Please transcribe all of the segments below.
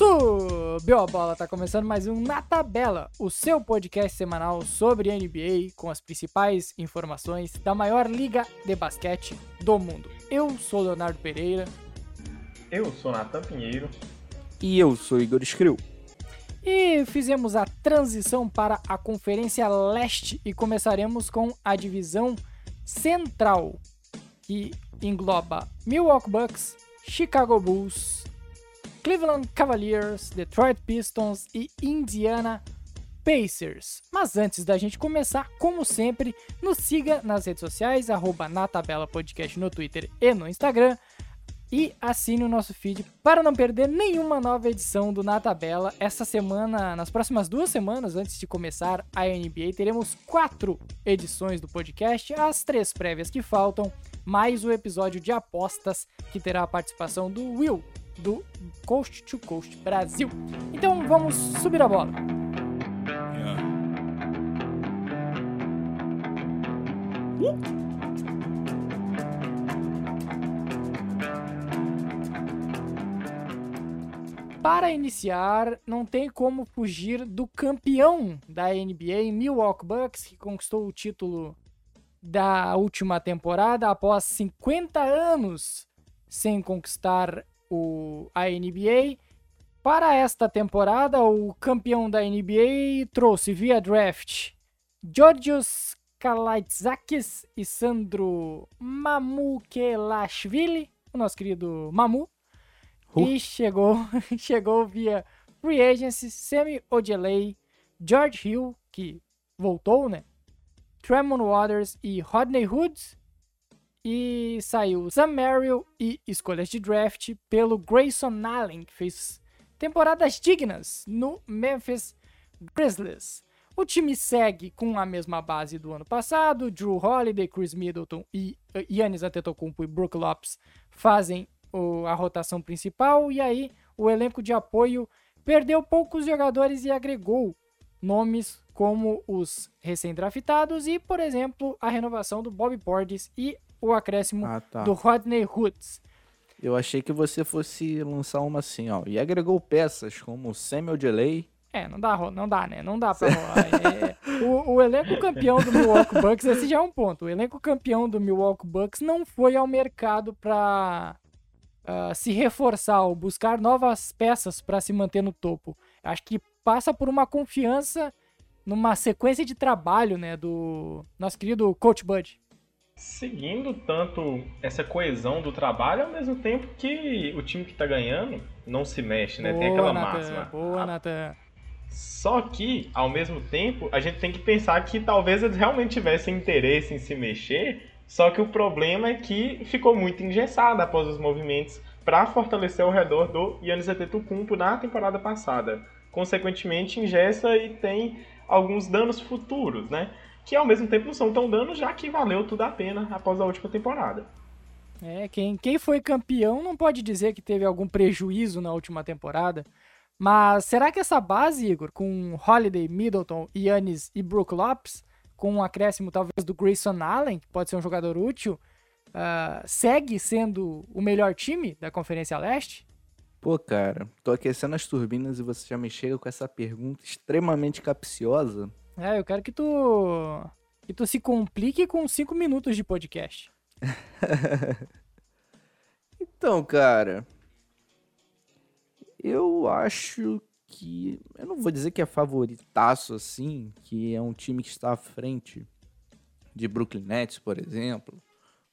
Subiu a bola, tá começando mais um Na Tabela, o seu podcast semanal sobre NBA com as principais informações da maior liga de basquete do mundo. Eu sou Leonardo Pereira. Eu sou Natan Pinheiro. E eu sou Igor Skrill. E fizemos a transição para a Conferência Leste e começaremos com a divisão Central, que engloba Milwaukee Bucks, Chicago Bulls, Cleveland Cavaliers, Detroit Pistons e Indiana Pacers. Mas antes da gente começar, como sempre, nos siga nas redes sociais, arroba na tabela podcast no Twitter e no Instagram. E assine o nosso feed para não perder nenhuma nova edição do Na Tabela. Essa semana, nas próximas duas semanas, antes de começar a NBA, teremos quatro edições do podcast, as três prévias que faltam, mais o episódio de apostas, que terá a participação do Will, do Coast to Coast Brasil. Então vamos subir a bola. Para iniciar, não tem como fugir do campeão da NBA, Milwaukee Bucks, que conquistou o título da última temporada após 50 anos sem conquistar o, a NBA. Para esta temporada, o campeão da NBA trouxe via draft Georgios Kalaitzakis e Sandro Mamukelashvili, o nosso querido Mamu. Uh. E chegou, chegou via free agency Semi Ojeley, George Hill, que voltou, né? Tremont Waters e Rodney Hood. E saiu Sam Merrill e escolhas de draft pelo Grayson Allen, que fez temporadas dignas no Memphis Grizzlies. O time segue com a mesma base do ano passado. Drew Holiday, Chris Middleton e Yannis Antetokounmpo e Brook Lopes fazem o, a rotação principal. E aí o elenco de apoio perdeu poucos jogadores e agregou nomes como os recém-draftados e, por exemplo, a renovação do Bobby Portis e o acréscimo ah, tá. do Rodney Hoods. Eu achei que você fosse lançar uma assim, ó. E agregou peças como Samuel Delay. É, não dá, não dá, né? Não dá pra rolar. É, o, o, elenco campeão do Milwaukee Bucks, esse já é um ponto. O elenco campeão do Milwaukee Bucks não foi ao mercado pra uh, se reforçar ou buscar novas peças para se manter no topo. Acho que passa por uma confiança numa sequência de trabalho, né, do nosso querido Coach Bud seguindo tanto essa coesão do trabalho ao mesmo tempo que o time que tá ganhando não se mexe, né? Boa, tem aquela Nathan, máxima. Boa, Nathan. Só que, ao mesmo tempo, a gente tem que pensar que talvez eles realmente tivessem interesse em se mexer, só que o problema é que ficou muito engessado após os movimentos para fortalecer ao redor do Yannis Antetokounmpo na temporada passada. Consequentemente, engessa e tem alguns danos futuros, né? Que ao mesmo tempo não são tão danos, já que valeu tudo a pena após a última temporada. É, quem, quem foi campeão não pode dizer que teve algum prejuízo na última temporada. Mas será que essa base, Igor, com Holiday, Middleton, Yannis e Brook Lopes, com um acréscimo talvez do Grayson Allen, que pode ser um jogador útil, uh, segue sendo o melhor time da Conferência Leste? Pô, cara, tô aquecendo as turbinas e você já me chega com essa pergunta extremamente capciosa. É, eu quero que tu que tu se complique com 5 minutos de podcast. então, cara, eu acho que eu não vou dizer que é favoritaço assim, que é um time que está à frente de Brooklyn Nets, por exemplo,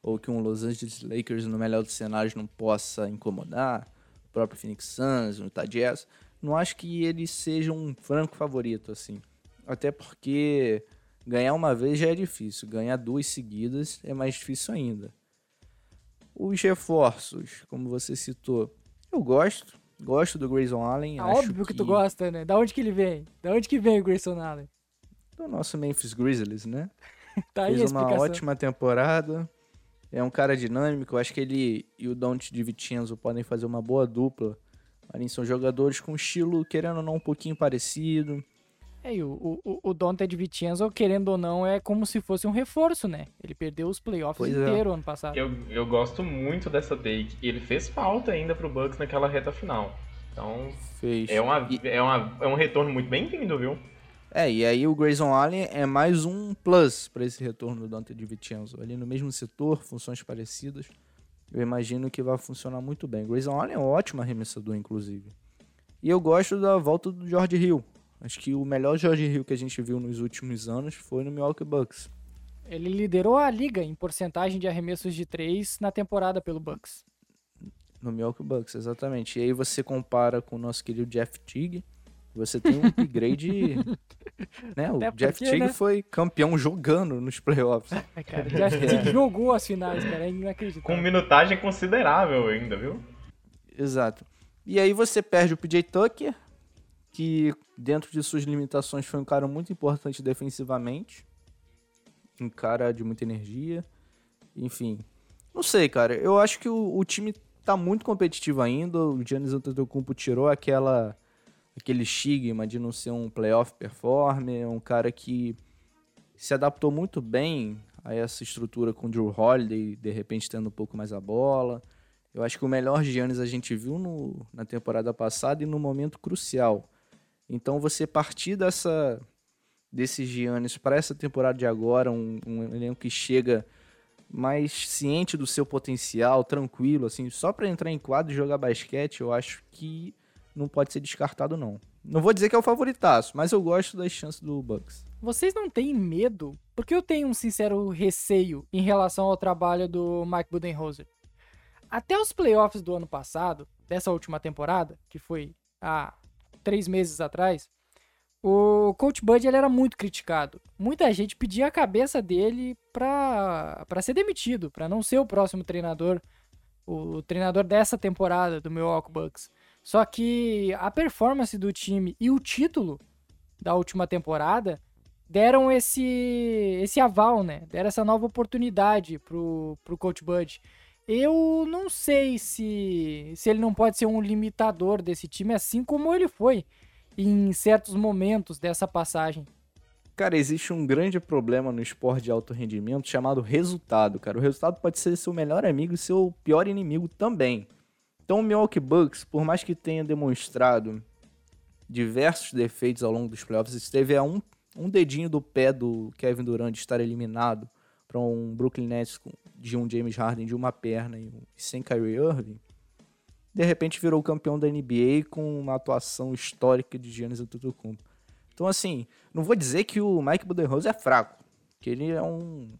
ou que um Los Angeles Lakers no melhor dos cenários não possa incomodar, o próprio Phoenix Suns, o Utah Jazz, não acho que eles sejam um franco favorito assim. Até porque ganhar uma vez já é difícil, ganhar duas seguidas é mais difícil ainda. Os reforços, como você citou, eu gosto. Gosto do Grayson Allen. É óbvio que... que... tu gosta, né? Da onde que ele vem? Da onde que vem o Grayson Allen? Do nosso Memphis Grizzlies, né? tá Fez aí uma ótima temporada. É um cara dinâmico. Eu acho que ele e o Don't de Vicenzo podem fazer uma boa dupla. Ali são jogadores com estilo, querendo ou não, um pouquinho parecido. É, e o, o, o Dante de Vincenzo, querendo ou não, é como se fosse um reforço, né? Ele perdeu os playoffs pois inteiro é. ano passado. Eu, eu gosto muito dessa take. E ele fez falta ainda pro Bucks naquela reta final. Então, Fez. é, uma, é, uma, é um retorno muito bem-vindo, viu? É, e aí o Grayson Allen é mais um plus para esse retorno do Dante DiVincenzo. Ali no mesmo setor, funções parecidas. Eu imagino que vai funcionar muito bem. Grayson Allen é um ótimo arremessador, inclusive. E eu gosto da volta do George Hill. Acho que o melhor George Hill que a gente viu nos últimos anos foi no Milwaukee Bucks. Ele liderou a liga em porcentagem de arremessos de três na temporada pelo Bucks. No Milwaukee Bucks, exatamente. E aí você compara com o nosso querido Jeff Teague, você tem um upgrade, né? O Até Jeff porque, Teague né? foi campeão jogando nos playoffs. É, cara, já Teague jogou as finais, cara, é inacreditável. Com minutagem considerável ainda, viu? Exato. E aí você perde o PJ Tucker, que dentro de suas limitações foi um cara muito importante defensivamente. Um cara de muita energia. Enfim. Não sei, cara. Eu acho que o, o time tá muito competitivo ainda. O Giannis Antetokounmpo tirou aquela aquele estigma de não ser um playoff performer, um cara que se adaptou muito bem a essa estrutura com o Drew Holiday, de repente tendo um pouco mais a bola. Eu acho que o melhor Giannis a gente viu no, na temporada passada e no momento crucial. Então você partir dessa desse Giannis para essa temporada de agora, um, um elenco que chega mais ciente do seu potencial, tranquilo, assim, só para entrar em quadro e jogar basquete, eu acho que não pode ser descartado não. Não vou dizer que é o favoritaço, mas eu gosto das chances do Bucks. Vocês não têm medo? Porque eu tenho um sincero receio em relação ao trabalho do Mike Budenholzer. Até os playoffs do ano passado, dessa última temporada, que foi há três meses atrás, o Coach Bud ele era muito criticado. Muita gente pedia a cabeça dele pra ser demitido, pra não ser o próximo treinador, o treinador dessa temporada do Milwaukee Bucks. Só que a performance do time e o título da última temporada deram esse esse aval, né? Deram essa nova oportunidade pro, pro Coach Bud. Eu não sei se, se ele não pode ser um limitador desse time, assim como ele foi em certos momentos dessa passagem. Cara, existe um grande problema no esporte de alto rendimento chamado resultado, cara. O resultado pode ser seu melhor amigo e seu pior inimigo também. Então o Milwaukee Bucks, por mais que tenha demonstrado diversos defeitos ao longo dos playoffs, esteve a um, um dedinho do pé do Kevin Durant de estar eliminado para um Brooklyn Nets de um James Harden de uma perna e sem Kyrie Irving. De repente virou campeão da NBA com uma atuação histórica de Giannis Antetokounmpo. Então assim, não vou dizer que o Mike Budenholzer é fraco, que ele é um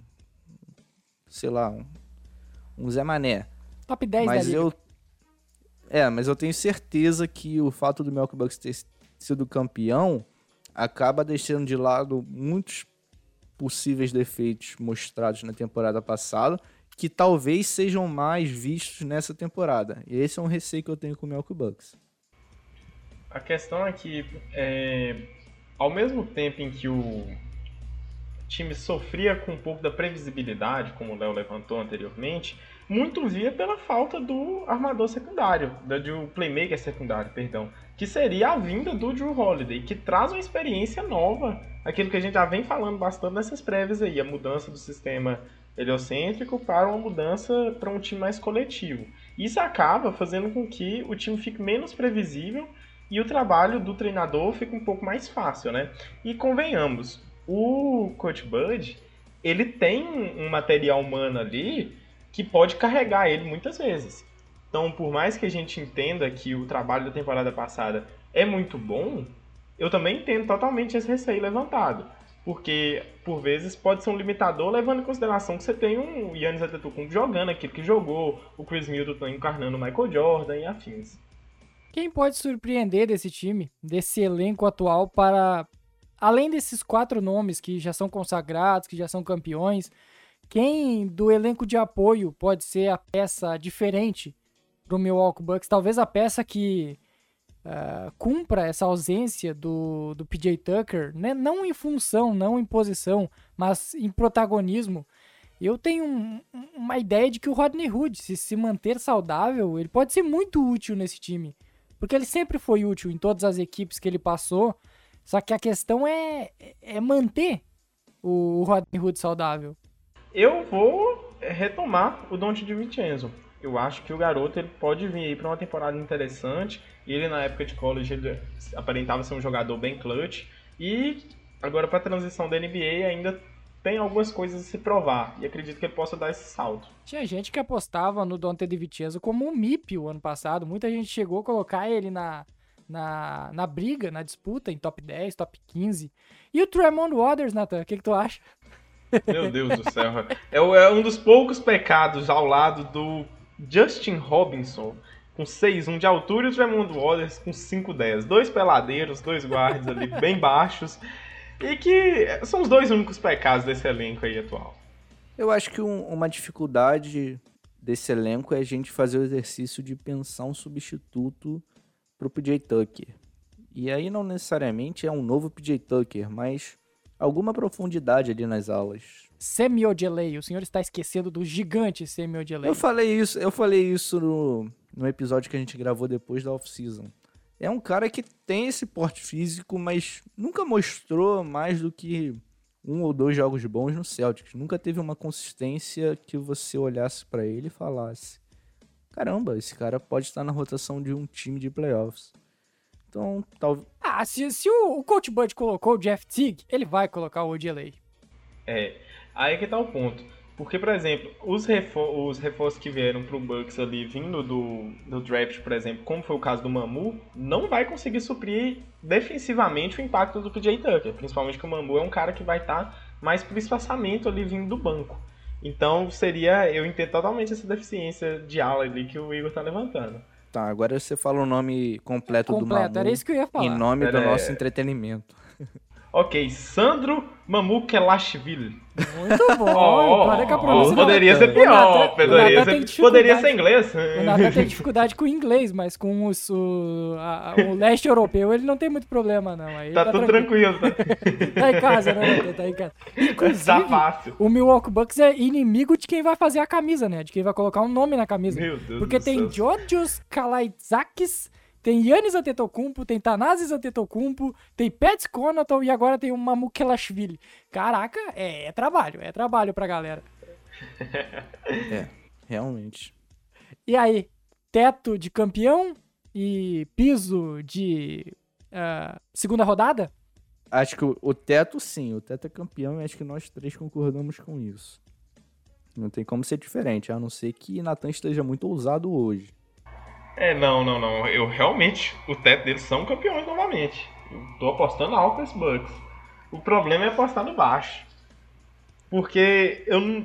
sei lá, um, um Zé Mané. Top 10 da Mas eu. É, mas eu tenho certeza que o fato do Milwaukee Bucks ter sido campeão acaba deixando de lado muitos possíveis defeitos mostrados na temporada passada que talvez sejam mais vistos nessa temporada. E esse é um receio que eu tenho com o Milwaukee Bucks. A questão é que, é, ao mesmo tempo em que o time sofria com um pouco da previsibilidade, como o Léo levantou anteriormente, muito via pela falta do armador secundário, do playmaker secundário, perdão, que seria a vinda do Drew Holiday, que traz uma experiência nova, aquilo que a gente já vem falando bastante nessas prévias aí, a mudança do sistema heliocêntrico para uma mudança para um time mais coletivo. Isso acaba fazendo com que o time fique menos previsível e o trabalho do treinador fica um pouco mais fácil, né? E convenhamos, o Coach Bud, ele tem um material humano ali que pode carregar ele muitas vezes. Então, por mais que a gente entenda que o trabalho da temporada passada é muito bom, eu também entendo totalmente esse receio levantado. Porque, por vezes, pode ser um limitador, levando em consideração que você tem um Yannis Antetokounmpo jogando aquilo que jogou, o Chris Middleton encarnando o Michael Jordan e afins. Quem pode surpreender desse time, desse elenco atual, para além desses quatro nomes que já são consagrados, que já são campeões, quem do elenco de apoio pode ser a peça diferente para o Milwaukee Bucks? Talvez a peça que ah, cumpra essa ausência do, do PJ Tucker, né? não em função, não em posição, mas em protagonismo. Eu tenho um- uma ideia de que o Rodney Hood, se se manter saudável, ele pode ser muito útil nesse time. Porque ele sempre foi útil em todas as equipes que ele passou. Só que a questão é, é manter o Rodney Hood saudável. Eu vou retomar o Dante de Vincenzo. Eu acho que o garoto ele pode vir aí para uma temporada interessante. Ele na época de college ele aparentava ser um jogador bem clutch e agora para a transição da NBA ainda tem algumas coisas a se provar e acredito que ele possa dar esse salto. Tinha gente que apostava no Dante de Vincenzo como um MIP o ano passado. Muita gente chegou a colocar ele na, na, na briga, na disputa, em top 10, top 15. E o Tremont Waters, Nathan, o que, que tu acha? Meu Deus do céu. É, é um dos poucos pecados ao lado do Justin Robinson, com 6'1 de altura, e o Tremont Waters com 5'10. Dois peladeiros, dois guardas ali bem baixos. E que são os dois únicos pecados desse elenco aí atual. Eu acho que um, uma dificuldade desse elenco é a gente fazer o exercício de pensar um substituto pro PJ Tucker. E aí não necessariamente é um novo PJ Tucker, mas alguma profundidade ali nas aulas. Semi Ojeley, o senhor está esquecendo do gigante Semi Ojeley. Eu falei isso, eu falei isso no, no episódio que a gente gravou depois da off-season. É um cara que tem esse porte físico, mas nunca mostrou mais do que um ou dois jogos bons no Celtics. Nunca teve uma consistência que você olhasse para ele e falasse: caramba, esse cara pode estar na rotação de um time de playoffs. Então, talvez. Ah, se, se o, o Coach Bud colocou o Jeff Teague, ele vai colocar o OGLA. É, aí que tá o ponto. Porque, por exemplo, os, refor os reforços que vieram pro Bucks ali, vindo do, do draft, por exemplo, como foi o caso do Mamu, não vai conseguir suprir defensivamente o impacto do PJ Tucker. Principalmente que o Mamu é um cara que vai estar tá mais pro espaçamento ali vindo do banco. Então seria, eu entendo totalmente essa deficiência de ala ali que o Igor tá levantando. Tá, agora você fala o nome completo, completo do Mamu. era isso que eu ia falar. Em nome Era... do nosso entretenimento. Ok, Sandro Mamukelashvili. Muito bom. Oh, oh, oh, poderia ser pior. Poderia ser, poderia ser inglês. O Natan tem dificuldade com o inglês, mas com os, o, a, o leste europeu ele não tem muito problema, não. Aí tá, tá tudo tranquilo. tranquilo. Tá... tá em casa, né? Tá em casa. Inclusive, tá fácil. o Milwaukee Bucks é inimigo de quem vai fazer a camisa, né? De quem vai colocar um nome na camisa. Meu Deus Porque tem céu. Georgios Kalaitzakis tem Yannis Antetokounmpo, tem Tanazes Antetokounmpo, tem Pets Conaton e agora tem o Mamukelashvili. Caraca, é, é trabalho, é trabalho pra galera. é, realmente. E aí, teto de campeão e piso de uh, segunda rodada? Acho que o, o, teto, sim, o teto é campeão e acho que nós três concordamos com isso. Não tem como ser diferente, a não ser que Natan esteja muito ousado hoje. É, não, não, não. Eu realmente, o teto deles são campeões novamente. Eu tô apostando alto nesse Bucks. O problema é apostar no baixo. Porque eu,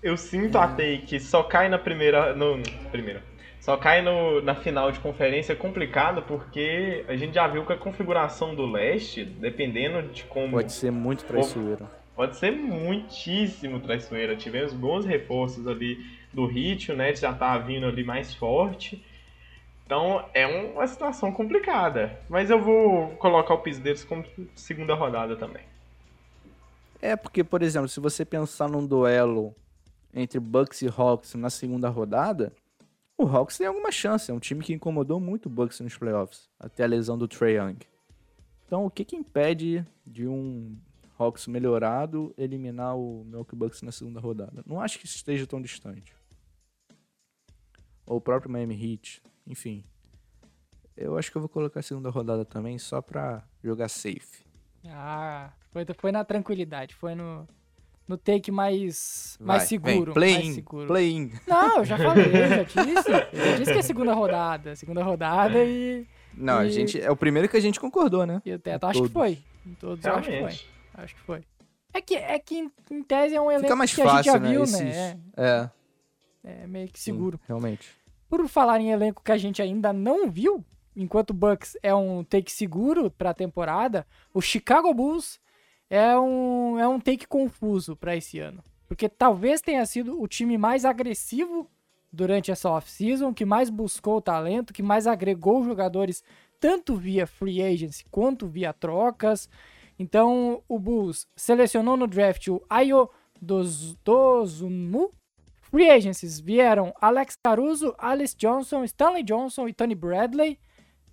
eu sinto a que só cai na primeira. No, primeira. Só cai no, na final de conferência é complicado porque a gente já viu que a configuração do leste, dependendo de como. Pode ser muito traiçoeira. Pode ser muitíssimo traiçoeira. Tivemos bons reforços ali do Hit, o Nets já tá vindo ali mais forte. Então é uma situação complicada. Mas eu vou colocar o piso deles como segunda rodada também. É, porque, por exemplo, se você pensar num duelo entre Bucks e Hawks na segunda rodada, o Hawks tem alguma chance. É um time que incomodou muito o Bucks nos playoffs, até a lesão do Trae Young. Então, o que, que impede de um Hawks melhorado eliminar o Milwaukee Bucks na segunda rodada? Não acho que esteja tão distante. Ou o próprio Miami Heat. Enfim. Eu acho que eu vou colocar a segunda rodada também, só pra jogar safe. Ah, foi, foi na tranquilidade, foi no, no take mais, mais seguro. Play mais in, seguro. play in. Não, eu já falei, eu já disse. Eu já disse que é segunda rodada. Segunda rodada e. Não, e, a gente. É o primeiro que a gente concordou, né? E Teto, acho que foi. Em todos, eu acho que foi. Acho que foi. É que, é que em tese é um elenco mais que fácil, a gente já né? viu, Esses... né? É. É meio que seguro. Sim, realmente. Por falar em elenco que a gente ainda não viu, enquanto o Bucks é um take seguro para a temporada, o Chicago Bulls é um, é um take confuso para esse ano. Porque talvez tenha sido o time mais agressivo durante essa off-season, que mais buscou talento, que mais agregou jogadores tanto via free agency quanto via trocas. Então o Bulls selecionou no draft o Ayo Dozumu, Free agencies vieram Alex Caruso, Alice Johnson, Stanley Johnson e Tony Bradley.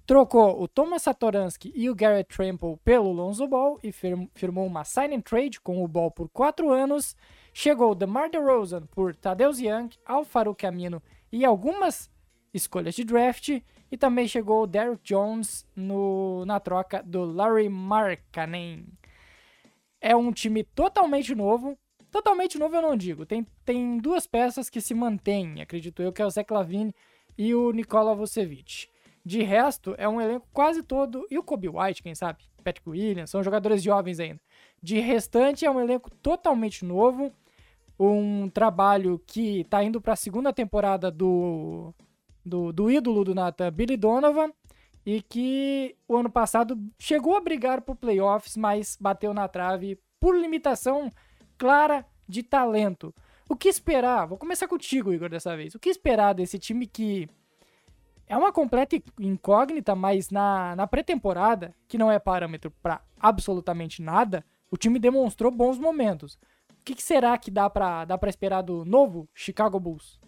Trocou o Thomas Satoransky e o Garrett Trample pelo Lonzo Ball e firmou uma sign and trade com o Ball por 4 anos. Chegou DeMar DeRozan por Tadeusz Young, Al Farouk Amino e algumas escolhas de draft. E também chegou o Derrick Jones no, na troca do Larry Markkanen. É um time totalmente novo. Totalmente novo eu não digo. Tem, tem duas peças que se mantêm, acredito eu, que é o Zach Lavine e o Nikola Vucevic. De resto, é um elenco quase todo. E o Kobe White, quem sabe? Patrick Williams, são jogadores jovens ainda. De restante, é um elenco totalmente novo. Um trabalho que está indo para a segunda temporada do, do, do ídolo do Nathan, Billy Donovan, e que o ano passado chegou a brigar por playoffs, mas bateu na trave por limitação clara de talento. O que esperar? Vou começar contigo, Igor, dessa vez. O que esperar desse time que é uma completa incógnita, mas na, na pré-temporada, que não é parâmetro para absolutamente nada, o time demonstrou bons momentos. O que, que será que dá para dá esperar do novo Chicago Bulls?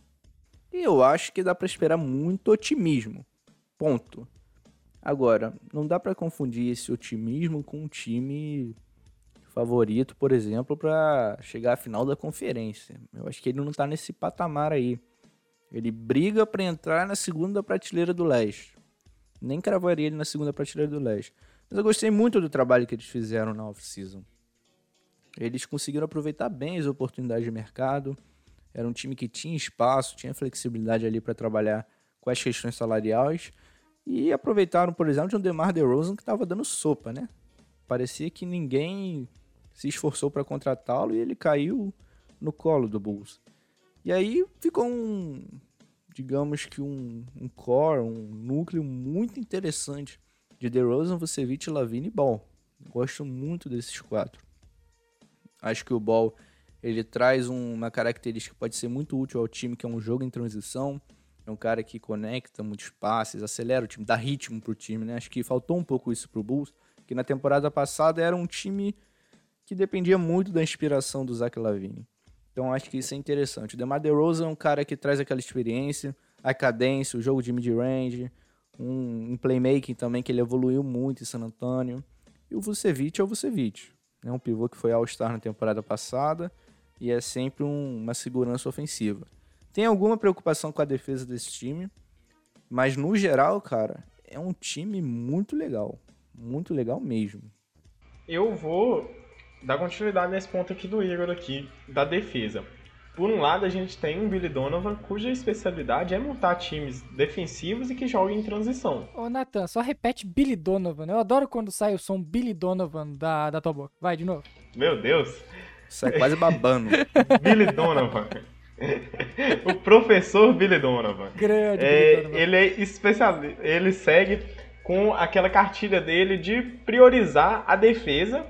Eu acho que dá para esperar muito otimismo. Ponto. Agora, não dá para confundir esse otimismo com um time favorito, por exemplo, para chegar à final da conferência. Eu acho que ele não tá nesse patamar aí. Ele briga para entrar na segunda prateleira do leste. Nem cravaria ele na segunda prateleira do leste. Mas eu gostei muito do trabalho que eles fizeram na off-season. Eles conseguiram aproveitar bem as oportunidades de mercado. Era um time que tinha espaço, tinha flexibilidade ali para trabalhar com as questões salariais. E aproveitaram, por exemplo, de um DeMar DeRozan que estava dando sopa, né? Parecia que ninguém se esforçou para contratá-lo e ele caiu no colo do Bulls. E aí ficou um, digamos que um, um core, um núcleo muito interessante de DeRozan, Vucevic, Lavine e Ball. Gosto muito desses quatro. Acho que o Ball ele traz uma característica que pode ser muito útil ao time, que é um jogo em transição. É um cara que conecta muitos passes, acelera o time, dá ritmo pro time, né? Acho que faltou um pouco isso pro Bulls, que na temporada passada era um time que dependia muito da inspiração do Zach Lavine. Então acho que isso é interessante. O DeMar DeRozan é um cara que traz aquela experiência, a cadência, o jogo de mid-range, um, um playmaking também que ele evoluiu muito em San Antonio. E o Vucevic é o Vucevic. É um pivô que foi All-Star na temporada passada e é sempre um, uma segurança ofensiva. Tem alguma preocupação com a defesa desse time, mas no geral, cara, é um time muito legal. Muito legal mesmo. Eu vou dar continuidade nesse ponto aqui do Igor aqui, da defesa. Por um lado, a gente tem um Billy Donovan cuja especialidade é montar times defensivos e que joguem em transição. Ô, Nathan, só repete Billy Donovan. Eu adoro quando sai o som Billy Donovan da, da tua boca. Vai, de novo. Meu Deus. Sai quase babando. Billy Donovan. o professor Billy Donovan. Grande é, Billy Donovan. Ele é especialista. Ele segue com aquela cartilha dele de priorizar a defesa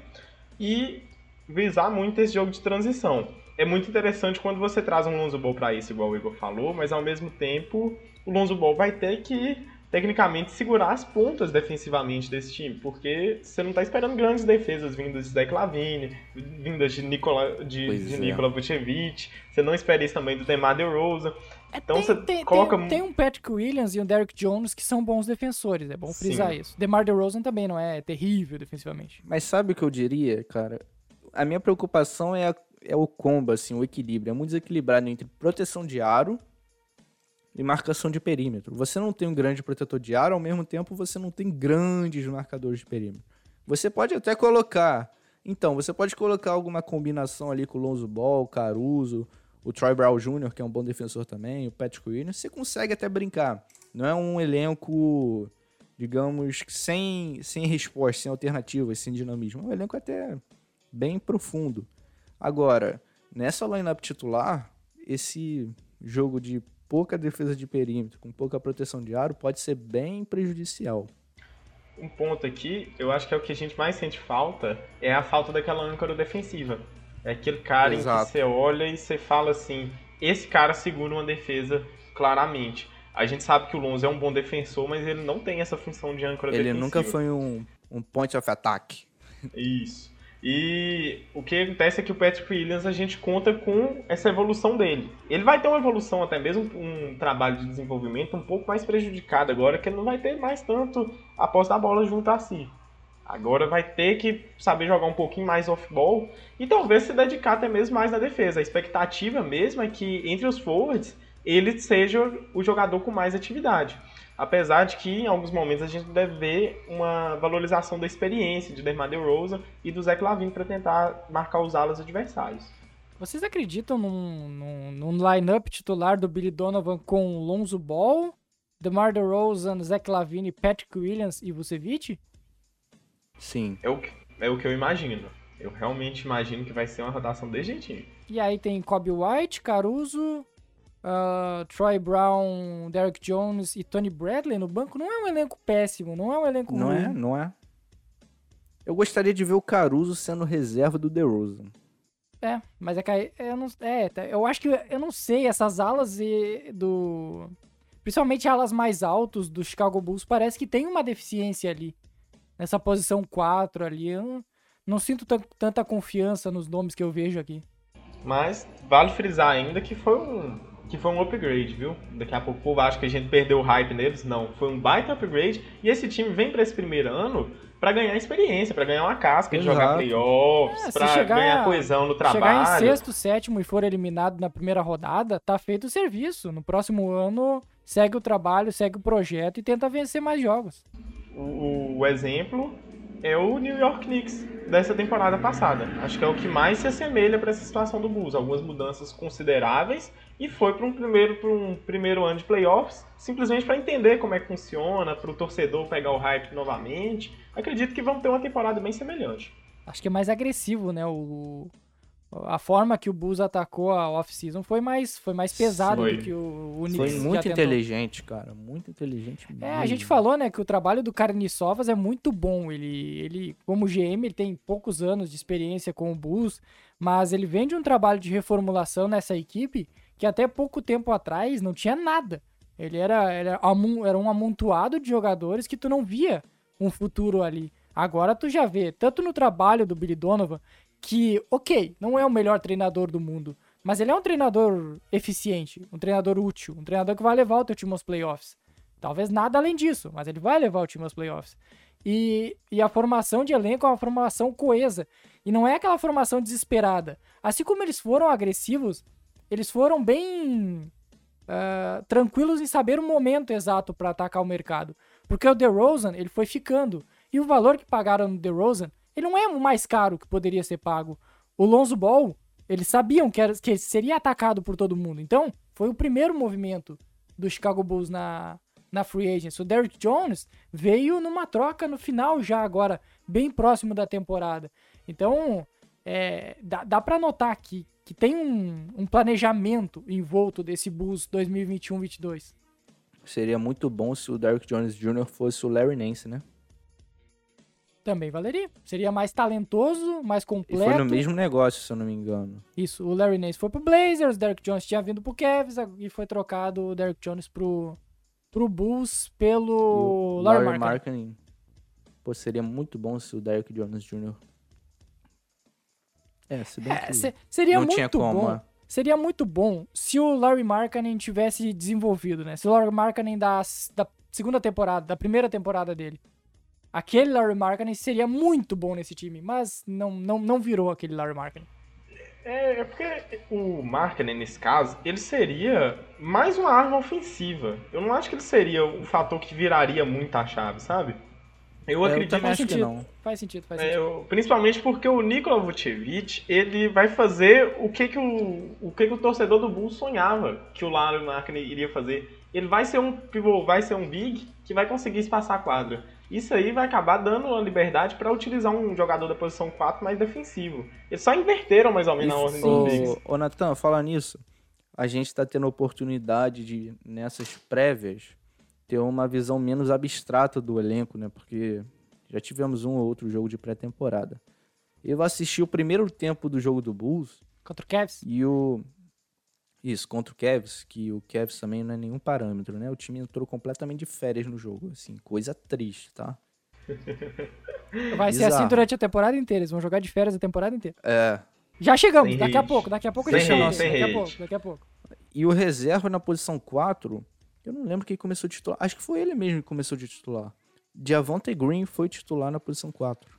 e visar muito esse jogo de transição. É muito interessante quando você traz um Lonzo Ball para isso, igual o Igor falou, mas ao mesmo tempo o Lonzo Ball vai ter que tecnicamente segurar as pontas defensivamente desse time, porque você não está esperando grandes defesas vindas de Zach Lavine, vindas de Nikola, de, de é. Nikola Vucevic, você não espera isso também do DeMar DeRozan. É, Então tem, você tem, coloca... tem, tem um Patrick Williams e um Derrick Jones que são bons defensores, é bom frisar Sim. isso. DeMar DeRozan também não é terrível defensivamente. Mas sabe o que eu diria, cara? A minha preocupação é, a- é o combo, assim, o equilíbrio. É muito desequilibrado entre proteção de aro e marcação de perímetro. Você não tem um grande protetor de aro, ao mesmo tempo você não tem grandes marcadores de perímetro. Você pode até colocar. Então, você pode colocar alguma combinação ali com o Lonzo Ball, Caruso, o Troy Brown Jr., que é um bom defensor também, o Patrick Williams. Você consegue até brincar. Não é um elenco, digamos, sem, sem resposta, sem alternativas, sem dinamismo. É um elenco até bem profundo. Agora, nessa lineup titular, esse jogo de pouca defesa de perímetro, com pouca proteção de aro, pode ser bem prejudicial. Um ponto aqui, eu acho que é o que a gente mais sente falta, é a falta daquela âncora defensiva. É aquele cara em Exato. que você olha e você fala assim, esse cara segura uma defesa claramente. A gente sabe que o Lonzo é um bom defensor, mas ele não tem essa função de âncora Ele defensiva. nunca foi um, um point of attack. Isso. E o que acontece é que o Patrick Williams a gente conta com essa evolução dele. Ele vai ter uma evolução, até mesmo um trabalho de desenvolvimento um pouco mais prejudicado agora, que ele não vai ter mais tanto a posse da bola junto a si. Agora vai ter que saber jogar um pouquinho mais off-ball e talvez se dedicar até mesmo mais na defesa. A expectativa mesmo é que entre os forwards ele seja o jogador com mais atividade. Apesar de que em alguns momentos a gente deve ver uma valorização da experiência de DeMar DeRozan e do Zach Lavine para tentar marcar os alas adversários. Vocês acreditam num, num, num line-up titular do Billy Donovan com Lonzo Ball, DeMar DeRozan, Zach Lavine, Patrick Williams e Vucevic? Sim. É o, que, é o que eu imagino. Eu realmente imagino que vai ser uma rotação desse jeitinho. E aí tem Kobe White, Caruso, uh, Troy Brown, Derek Jones e Tony Bradley no banco. Não é um elenco péssimo, não é um elenco Não ruim. é, não é. Eu gostaria de ver o Caruso sendo reserva do DeRozan. É, mas é que aí, eu não, é, tá, eu acho que eu não sei essas alas e do principalmente alas mais altos do Chicago Bulls parece que tem uma deficiência ali nessa posição 4 ali. Eu não, não sinto tan- tanta confiança nos nomes que eu vejo aqui. Mas vale frisar ainda que foi um, que foi um upgrade, viu? Daqui a pouco o povo acha que a gente perdeu o hype neles. Não, foi um baita upgrade. E esse time vem para esse primeiro ano para ganhar experiência, para ganhar uma casca, de jogar Exato. playoffs, É, para chegar- ganhar coesão no Chegar em trabalho. sexto, sétimo e for eliminado na primeira rodada, tá feito o serviço. No próximo ano, segue o trabalho, segue o projeto e tenta vencer mais jogos. O, o exemplo é o New York Knicks dessa temporada passada. Acho que é o que mais se assemelha para essa situação do Bulls. Algumas mudanças consideráveis e foi para um primeiro pra um primeiro ano de playoffs, simplesmente para entender como é que funciona, para o torcedor pegar o hype novamente. Acredito que vão ter uma temporada bem semelhante. Acho que é mais agressivo, né? O, a forma que o Bulls atacou a off-season foi mais, foi mais pesado Foi. do que o, o Knicks Foi muito inteligente, cara. Muito inteligente mesmo. É, a gente falou, né, que o trabalho do Carniçovas é muito bom. Ele, ele, como GM, ele tem poucos anos de experiência com o Bulls, mas ele vem de um trabalho de reformulação nessa equipe que até pouco tempo atrás não tinha nada. Ele era, era, era um amontoado de jogadores que tu não via um futuro ali. Agora tu já vê, tanto no trabalho do Billy Donovan, que, ok, não é o melhor treinador do mundo, mas ele é um treinador eficiente, um treinador útil, um treinador que vai levar o teu time aos playoffs. Talvez nada além disso, mas ele vai levar o time aos playoffs. E, e a formação de elenco é uma formação coesa. E não é aquela formação desesperada. Assim como eles foram agressivos, eles foram bem ah, tranquilos em saber o momento exato para atacar o mercado. Porque o DeRozan, ele foi ficando. E o valor que pagaram no DeRozan, ele não é o mais caro que poderia ser pago. O Lonzo Ball, eles sabiam que, era, que seria atacado por todo mundo. Então, foi o primeiro movimento do Chicago Bulls na, na free agency. O Derrick Jones veio numa troca no final já agora, bem próximo da temporada. Então, é, dá, dá para notar que, que tem um, um planejamento envolto desse Bulls 2021-22. Seria muito bom se o Derrick Jones Jr. fosse o Larry Nance, né? Também valeria. Seria mais talentoso, mais E completo. foi no mesmo negócio, se eu não me engano. Isso, o Larry Nance foi pro Blazers, o Derrick Jones tinha vindo pro Cavs e foi trocado o Derrick Jones pro, pro Bulls E pelo Larry Larry. Markkinen. Pô, seria muito bom se o Derrick Jones Jr. É, se bem É, se- seria muito bom. é. Seria muito bom se o Larry Markkinen tivesse desenvolvido, né? Se o Larry Markkinen da, da segunda temporada, da primeira temporada dele. Aquele Larry Markkinen seria muito bom nesse time, mas não, não, não virou aquele Larry Markkinen. É, é porque o Markkinen, nesse caso, ele seria mais uma arma ofensiva. Eu não acho que ele seria o fator que viraria muito a chave, sabe? Eu É, eu acredito Faz acho que sentido, não. faz sentido, faz É, sentido. eu- principalmente porque o Nikola Vucevic, ele vai fazer o que que o, o que que o torcedor do Bulls sonhava que o Larry Markkinen iria fazer. Ele vai ser um pivô, vai ser um big que vai conseguir espaçar a quadra. Isso aí vai acabar dando uma liberdade para utilizar um jogador da posição 4 mais defensivo. Eles só inverteram mais ou menos a ordem dos bigs. Ô, ô Natan, fala nisso. A gente tá tendo a oportunidade de, nessas prévias, ter uma visão menos abstrata do elenco, né? Porque já tivemos um ou outro jogo de pré-temporada. Eu assisti o primeiro tempo do jogo do Bulls Contra o Cavs? e o. Isso, contra o Cavs, que o Cavs também não é nenhum parâmetro, né? O time entrou completamente de férias no jogo, assim, coisa triste, tá? Vai ser Bizarro. assim durante a temporada inteira. Eles vão jogar de férias a temporada inteira. É. Já chegamos, Sem daqui a pouco, daqui a pouco Sem já chegamos. hate, sem Daqui a pouco, daqui a pouco. E o reserva na posição 4, eu não lembro quem começou a titular. Acho que foi ele mesmo que começou de titular. Diavonte Green foi titular na posição 4.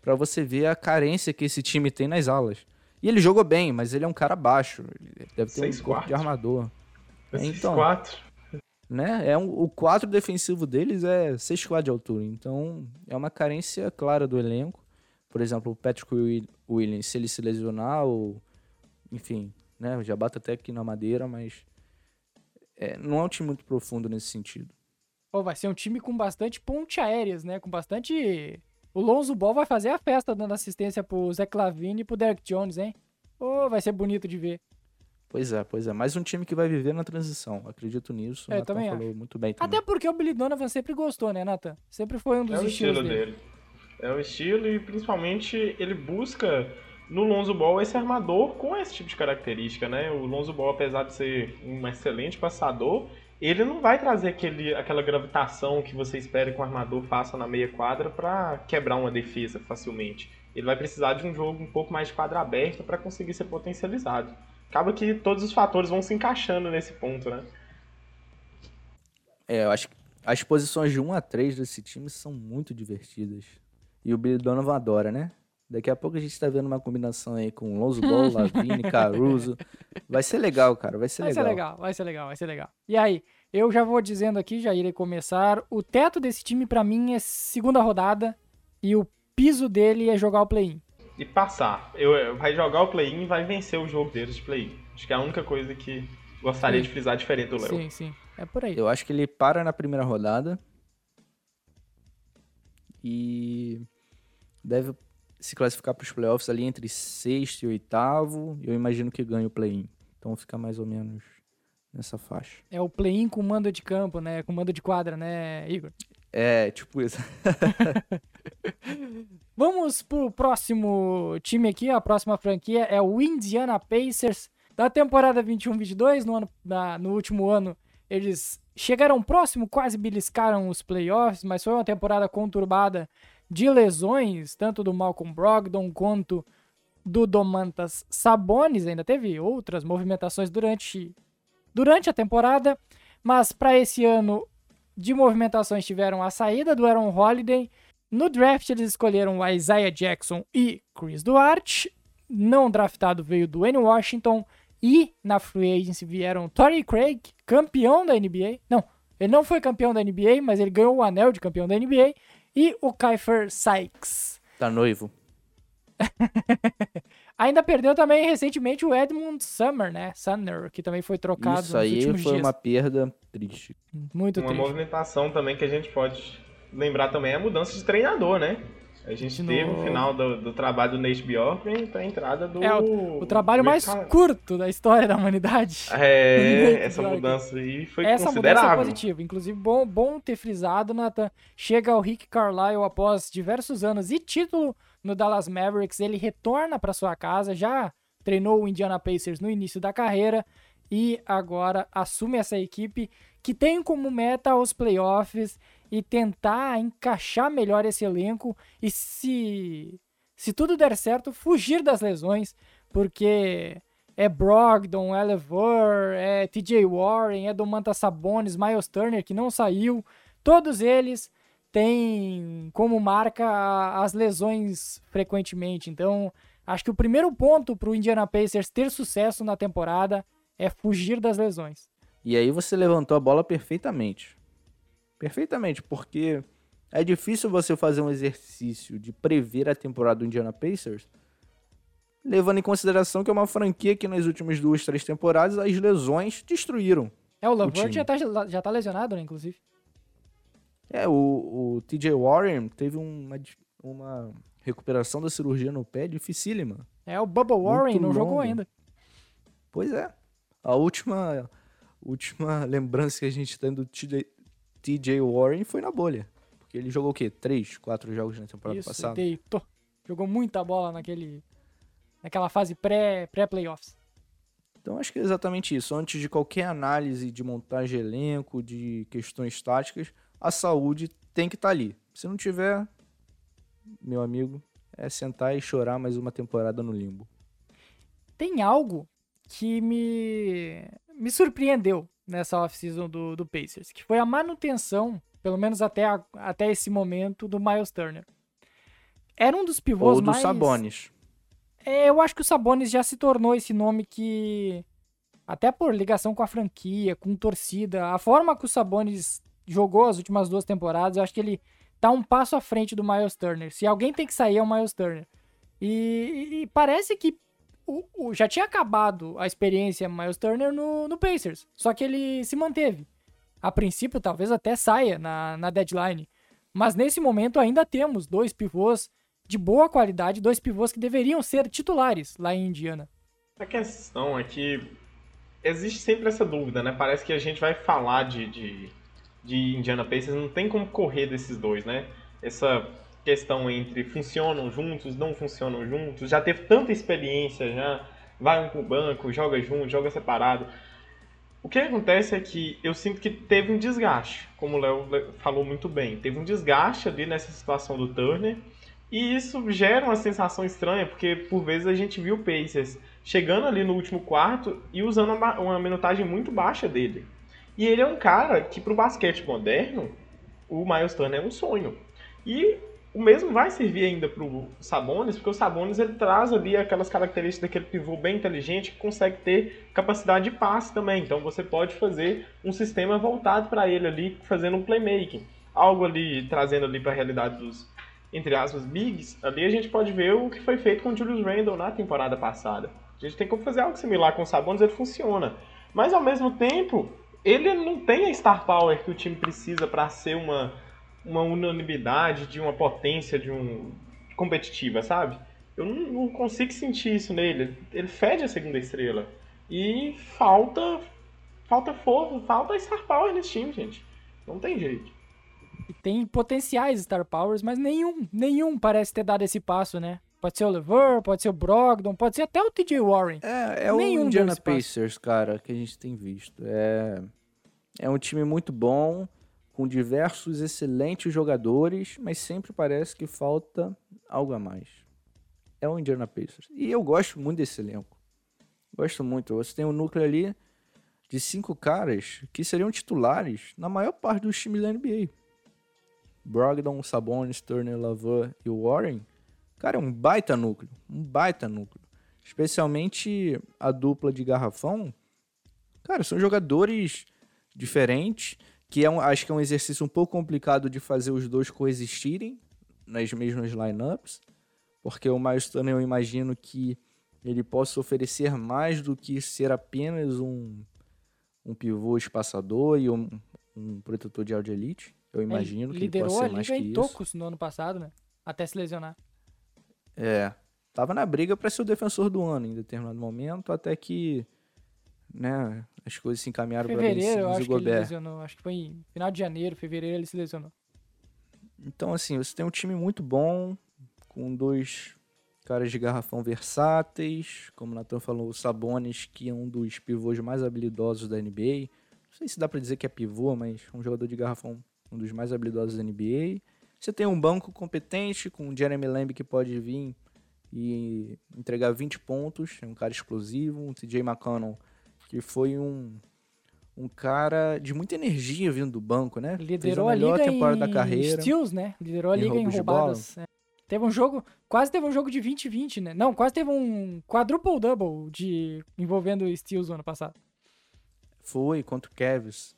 Pra você ver a carência que esse time tem nas alas. E ele jogou bem, mas ele é um cara baixo. Ele deve ter Seis um corpo de armador. Esses Então. quatro. né? É um, o 4 defensivo deles é 6 quadros de altura, então é uma carência clara do elenco. Por exemplo, o Patrick Wi- Williams, se ele se lesionar, ou enfim, né? Já bate até aqui na madeira, mas é, não é um time muito profundo nesse sentido. Pô, vai ser um time com bastante ponte aéreas, né? Com bastante. O Lonzo Ball vai fazer a festa dando assistência pro Zé Clavini e pro Derek Jones, hein? Pô, vai ser bonito de ver. Pois é, pois é. Mais um time que vai viver na transição. Acredito nisso. É, eu o Nathan também falou muito bem também. Até porque o Billy Donovan sempre gostou, né, Nathan? Sempre foi um dos É o estilos estilo dele. dele. É o estilo e principalmente ele busca no Lonzo Ball esse armador com esse tipo de característica, né? O Lonzo Ball, apesar de ser um excelente passador, ele não vai trazer aquele, aquela gravitação que você espera que um armador faça na meia quadra para quebrar uma defesa facilmente. Ele vai precisar de um jogo um pouco mais de quadra aberta para conseguir ser potencializado. Acaba que todos os fatores vão se encaixando nesse ponto, né? É, eu acho que as posições de 1 a 3 desse time são muito divertidas. E o Billy Donovan adora, né? Daqui a pouco a gente tá vendo uma combinação aí com Lonzo Ball, Lavine, Caruso. Vai ser legal, cara. Vai ser Vai legal. ser legal, vai ser legal, vai ser legal. E aí, eu já vou dizendo aqui, já irei começar. O teto desse time, pra mim, é segunda rodada. E o piso dele é jogar o play-in. e passar. Eu, eu- vai jogar o play-in e vai vencer o jogo deles de play-in. Acho que é a única coisa que gostaria Sim. de frisar diferente do Léo. Sim, sim. É por aí. Eu acho que ele para na primeira rodada. E deve se classificar para os playoffs ali entre sexto e oitavo. Eu imagino que ganha o play-in. Então fica mais ou menos nessa faixa. É o play-in com mando de campo, né? Com mando de quadra, né, Igor? É, tipo isso. Vamos pro próximo time aqui. A próxima franquia é o Indiana Pacers. Da temporada 21-22, no, ano, na- no último ano, eles chegaram próximo, quase beliscaram os playoffs, mas foi uma temporada conturbada de lesões, tanto do Malcolm Brogdon quanto do Domantas Sabonis. Ainda teve outras movimentações durante, durante a temporada, mas para esse ano de movimentações tiveram a saída do Aaron Holiday, no draft eles escolheram o Isaiah Jackson e Chris Duarte. Não draftado veio do Dwayne Washington. E na free agency vieram Torrey Craig, campeão da NBA. Não, ele não foi campeão da NBA, mas ele ganhou o anel de campeão da NBA. E o Kiefer Sykes. Tá noivo. Ainda perdeu também recentemente o Edmund Summer, né? Sumner, que também foi trocado Isso aí foi dias. uma perda triste. Muito Uma triste. movimentação também que a gente pode lembrar também é a mudança de treinador, né? A gente De teve o final do, do trabalho do Nate Bjorkgren para a entrada do... É, O trabalho Rick mais Car- curto da história da humanidade. É, essa mudança aí foi Essa mudança é considerável. positiva. Inclusive, bom, bom ter frisado, Nathan. Chega o Rick Carlisle após diversos anos e título no Dallas Mavericks. Ele retorna para sua casa, já treinou o Indiana Pacers no início da carreira e agora assume essa equipe que tem como meta os playoffs e tentar encaixar melhor esse elenco e se se tudo der certo, fugir das lesões, porque é Brogdon, é é TJ Warren, é Domantas Sabonis, Miles Turner, que não saiu. Todos eles têm como marca as lesões frequentemente. Então, acho que o primeiro ponto para o Indiana Pacers ter sucesso na temporada é fugir das lesões. E aí você levantou a bola perfeitamente. Perfeitamente, porque é difícil você fazer um exercício de prever a temporada do Indiana Pacers, levando em consideração que é uma franquia que nas últimas duas, três temporadas as lesões destruíram. É, o time. já tá, já tá lesionado, né, inclusive. É, o, o TJ Warren teve uma, uma recuperação da cirurgia no pé dificílima. É, o Bubba Warren não jogou ainda. Pois é. A última, última lembrança que a gente tem do TJ, TJ Warren foi na bolha. Porque ele jogou o quê? Três, quatro jogos na temporada Isso, passada? deitou. Jogou muita bola naquele, naquela fase pré- pré-playoffs. Então acho que é exatamente isso. Antes de qualquer análise de montagem de elenco, de questões táticas, a saúde tem que estar ali. Se não tiver, meu amigo, é sentar e chorar mais uma temporada no limbo. Tem algo que me, me surpreendeu nessa off-season do, do Pacers, que foi a manutenção, pelo menos até, a- até esse momento, do Miles Turner. Era um dos pivôs Ou do mais... Sabonis. É, eu acho que o Sabonis já se tornou esse nome que até por ligação com a franquia, com torcida, a forma que o Sabonis jogou as últimas duas temporadas, eu acho que ele tá um passo à frente do Miles Turner. Se alguém tem que sair é o Miles Turner. E, e parece que o, o, já tinha acabado a experiência Miles Turner no, no Pacers, só que ele se manteve. A princípio, talvez até saia na, na deadline. Mas nesse momento ainda temos dois pivôs de boa qualidade, dois pivôs que deveriam ser titulares lá em Indiana. A questão é que existe sempre essa dúvida, né? Parece que a gente vai falar de, de, de Indiana Pacers, não tem como correr desses dois, né? Essa questão entre funcionam juntos, não funcionam juntos, já teve tanta experiência, já vai um pro banco, joga junto, joga separado. O que acontece é que eu sinto que teve um desgaste, como o Léo falou muito bem. Teve um desgaste ali nessa situação do Turner. E isso gera uma sensação estranha, porque por vezes a gente viu o Pacers chegando ali no último quarto e usando uma, uma minutagem muito baixa dele. E ele é um cara que, para o basquete moderno, o Miles Turner é um sonho. E o mesmo vai servir ainda para o Sabonis, porque o Sabonis ele traz ali aquelas características daquele pivô bem inteligente que consegue ter capacidade de passe também. Então você pode fazer um sistema voltado para ele ali, fazendo um playmaking. Algo ali, trazendo ali para a realidade dos, entre aspas, bigs. Ali a gente pode ver o que foi feito com o Julius Randle na temporada passada. A gente tem como fazer algo similar com o Sabonis, ele funciona. Mas ao mesmo tempo, ele não tem a star power que o time precisa para ser uma uma unanimidade, de uma potência, de um competitiva, sabe? Eu não, não consigo sentir isso nele. Ele fede a segunda estrela. E falta falta força, falta star power nesse time, gente. Não tem jeito. Tem potenciais star powers, mas nenhum, nenhum parece ter dado esse passo, né? Pode ser o Lever, pode ser o Brogdon, pode ser até o TJ Warren. É, é nenhum o Indiana Pacers, cara, que a gente tem visto. É, é um time muito bom com diversos excelentes jogadores, mas sempre parece que falta algo a mais. É o Indiana Pacers. E eu gosto muito desse elenco. Gosto muito. Você tem um núcleo ali de cinco caras que seriam titulares na maior parte dos times da NBA. Brogdon, Sabonis, Turner, Lavin e Warren. Cara, é um baita núcleo. Um baita núcleo. Especialmente a dupla de garrafão. Cara, são jogadores diferentes que é um, acho que é um exercício um pouco complicado de fazer os dois coexistirem nas mesmas lineups, porque o Miles Turner eu imagino que ele possa oferecer mais do que ser apenas um, um pivô espaçador e um, um protetor de áudio elite. Eu imagino ele que ele possa ser mais que isso. Liderou a em no ano passado, né? Até se lesionar. É. Tava na briga para ser o defensor do ano em determinado momento, até que né, as coisas se encaminharam para eu acho que ele lesionou. Acho que foi em final de janeiro, fevereiro ele se lesionou. Então, assim, você tem um time muito bom, com dois caras de garrafão versáteis, como o Natan falou, o Sabonis, que é um dos pivôs mais habilidosos da NBA. Não sei se dá para dizer que é pivô, mas um jogador de garrafão, um dos mais habilidosos da NBA. Você tem um banco competente, com o Jeremy Lamb que pode vir e entregar 20 pontos, é um cara explosivo, um TJ McConnell que foi um, um cara de muita energia vindo do banco, né? Liderou a, a liga temporada em da carreira. Steals, né? Liderou a liga em, em roubadas. É. Teve um jogo, quase teve um jogo de 20-20, né? Não, quase teve um quadruple double de envolvendo Steals no ano passado. Foi contra o Cavs.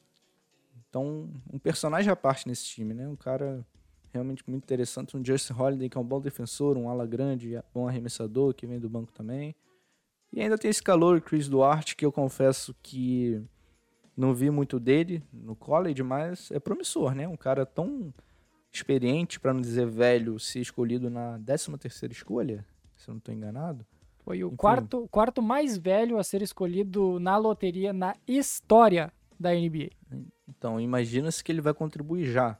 Então, um personagem à parte nesse time, né? Um cara realmente muito interessante, um Justin Holiday que é um bom defensor, um ala grande, bom arremessador que vem do banco também. E ainda tem esse calor, Chris Duarte, que eu confesso que não vi muito dele no college, mas é promissor, né? Um cara tão experiente, para não dizer velho, ser escolhido na 13 terceira escolha, se eu não estou enganado. Foi o quarto, quarto mais velho a ser escolhido na loteria na história da NBA. Então, imagina-se que ele vai contribuir já.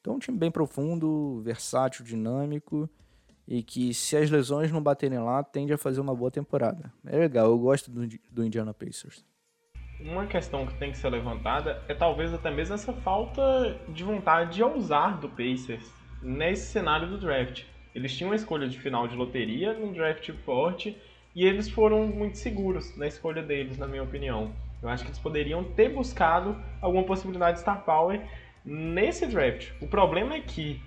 Então, um time bem profundo, versátil, dinâmico e que se as lesões não baterem lá, tende a fazer uma boa temporada. É legal, eu gosto do, do Indiana Pacers. Uma questão que tem que ser levantada é talvez até mesmo essa falta de vontade de ousar do Pacers nesse cenário do draft. Eles tinham uma escolha de final de loteria, num draft forte, e eles foram muito seguros na escolha deles, na minha opinião. Eu acho que eles poderiam ter buscado alguma possibilidade de star power nesse draft. O problema é que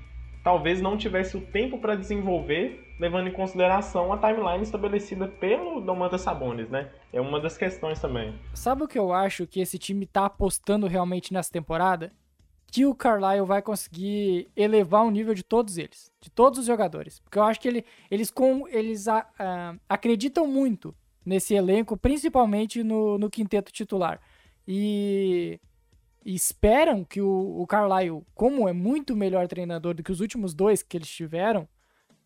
talvez não tivesse o tempo para desenvolver, levando em consideração a timeline estabelecida pelo Domantas Sabonis, né? É uma das questões também. Sabe o que eu acho que esse time tá apostando realmente nessa temporada? Que o Carlisle vai conseguir elevar o nível de todos eles, de todos os jogadores. Porque eu acho que ele, eles, com, eles a, a, acreditam muito nesse elenco, principalmente no, no quinteto titular. E e esperam que o, o Carlisle, como é muito melhor treinador do que os últimos dois que eles tiveram,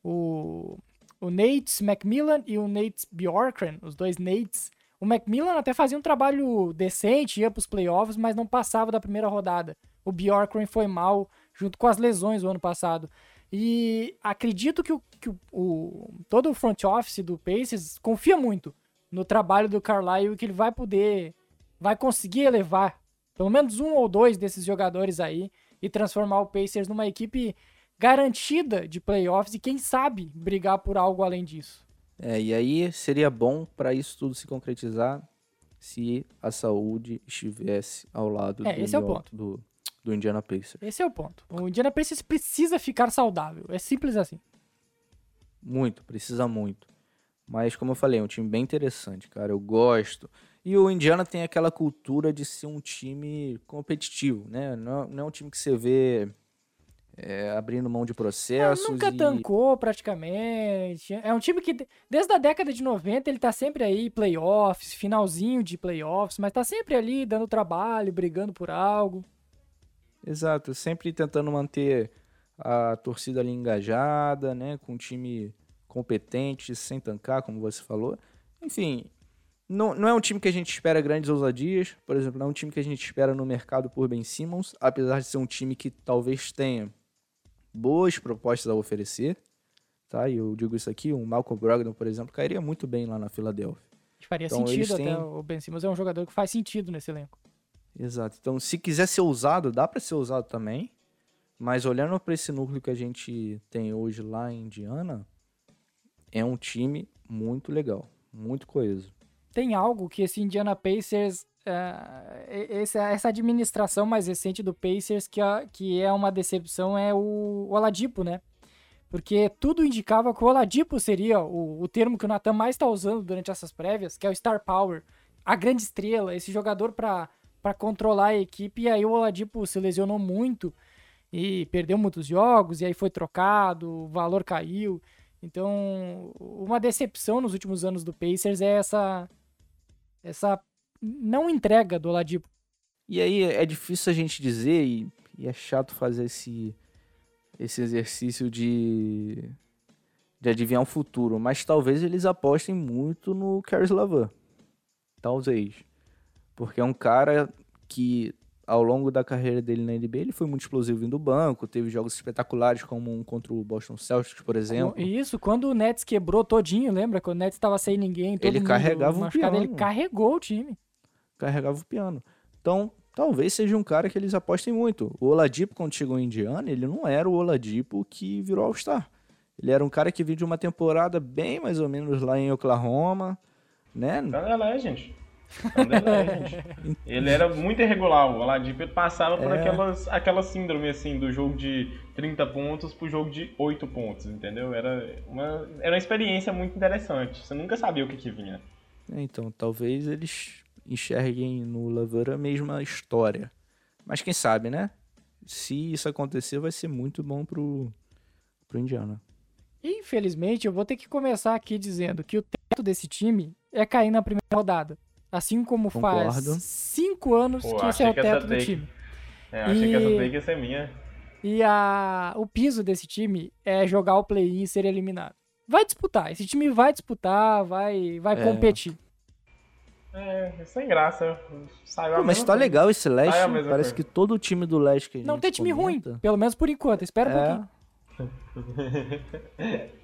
o, o Nate McMillan e o Nate Bjorkren, os dois Nates, o McMillan até fazia um trabalho decente, ia para os playoffs, mas não passava da primeira rodada. O Bjorkren foi mal, junto com as lesões do ano passado. E acredito que, o, que o, o, todo o front office do Pacers confia muito no trabalho do Carlisle e que ele vai poder, vai conseguir elevar pelo menos um ou dois desses jogadores aí e transformar o Pacers numa equipe garantida de playoffs e quem sabe brigar por algo além disso. É, e aí seria bom para isso tudo se concretizar se a saúde estivesse ao lado é, do, esse é o ponto. do, do Indiana Pacers. Esse é o ponto. O Indiana Pacers precisa ficar saudável. É simples assim. Muito, precisa muito. Mas, como eu falei, é um time bem interessante, cara. Eu gosto. E o Indiana tem aquela cultura de ser um time competitivo, né? Não, não é um time que você vê é, abrindo mão de processos. É, nunca e... tancou praticamente. É um time que, desde a década de 90, ele tá sempre aí, playoffs, finalzinho de playoffs, mas tá sempre ali dando trabalho, brigando por algo. Exato, sempre tentando manter a torcida ali engajada, né? Com um time competente, sem tancar, como você falou. Enfim, não, não é um time que a gente espera grandes ousadias, por exemplo, não é um time que a gente espera no mercado por Ben Simmons, apesar de ser um time que talvez tenha boas propostas a oferecer, tá? E eu digo isso aqui, o Malcolm Brogdon, por exemplo, cairia muito bem lá na Filadélfia. Faria então, sentido até, têm... o Ben Simmons é um jogador que faz sentido nesse elenco. Exato. Então, se quiser ser usado, dá para ser usado também, mas olhando para esse núcleo que a gente tem hoje lá em Indiana, é um time muito legal, muito coeso tem algo que esse Indiana Pacers, uh, essa, administração mais recente do Pacers, que, que é uma decepção, é o, o Oladipo, né? Porque tudo indicava que o Oladipo seria o, o termo que o Natan mais está usando durante essas prévias, que é o Star Power, a grande estrela, esse jogador para controlar a equipe. E aí o Oladipo se lesionou muito e perdeu muitos jogos, e aí foi trocado, o valor caiu. Então, uma decepção nos últimos anos do Pacers é essa essa não entrega do Oladipo. E aí é difícil a gente dizer e, e é chato fazer esse esse exercício de de adivinhar o futuro, mas talvez eles apostem muito no Caris Lavan. Talvez. Porque é um cara que ao longo da carreira dele na NBA, ele foi muito explosivo vindo do banco, teve jogos espetaculares como um contra o Boston Celtics, por exemplo. Isso, quando o Nets quebrou todinho, lembra? Quando o Nets estava sem ninguém, todo ele mundo carregava o piano. Ele carregou o time. Carregava o piano. Então, talvez seja um cara que eles apostem muito. O Oladipo, quando chegou em Indiana, ele não era o Oladipo que virou All-Star. Ele era um cara que vinha de uma temporada bem mais ou menos lá em Oklahoma, né? Olha lá, gente. Ele era muito irregular, o Oladipo passava por é. aquelas, aquela síndrome assim do jogo de 30 pontos pro jogo de 8 pontos, entendeu? Era uma, era uma experiência muito interessante. Você nunca sabia o que, que vinha. É, então, talvez eles enxerguem no Lavera a mesma história. Mas quem sabe, né? Se isso acontecer, vai ser muito bom pro, pro Indiana. Infelizmente, eu vou ter que começar aqui dizendo que o teto desse time é cair na primeira rodada. Assim como Concordo. faz cinco anos Pô, que esse é o teto do time. É, achei e... que essa take ia ser minha. E a... o piso desse time é jogar o play-in e ser eliminado. Vai disputar, esse time vai disputar, vai, vai é. competir. É, sem graça. Saiu Pô, mas tá coisa. legal esse leste. Parece coisa. que todo o time do leste que Não tem time comenta... ruim, pelo menos por enquanto. Espera um é. pouquinho.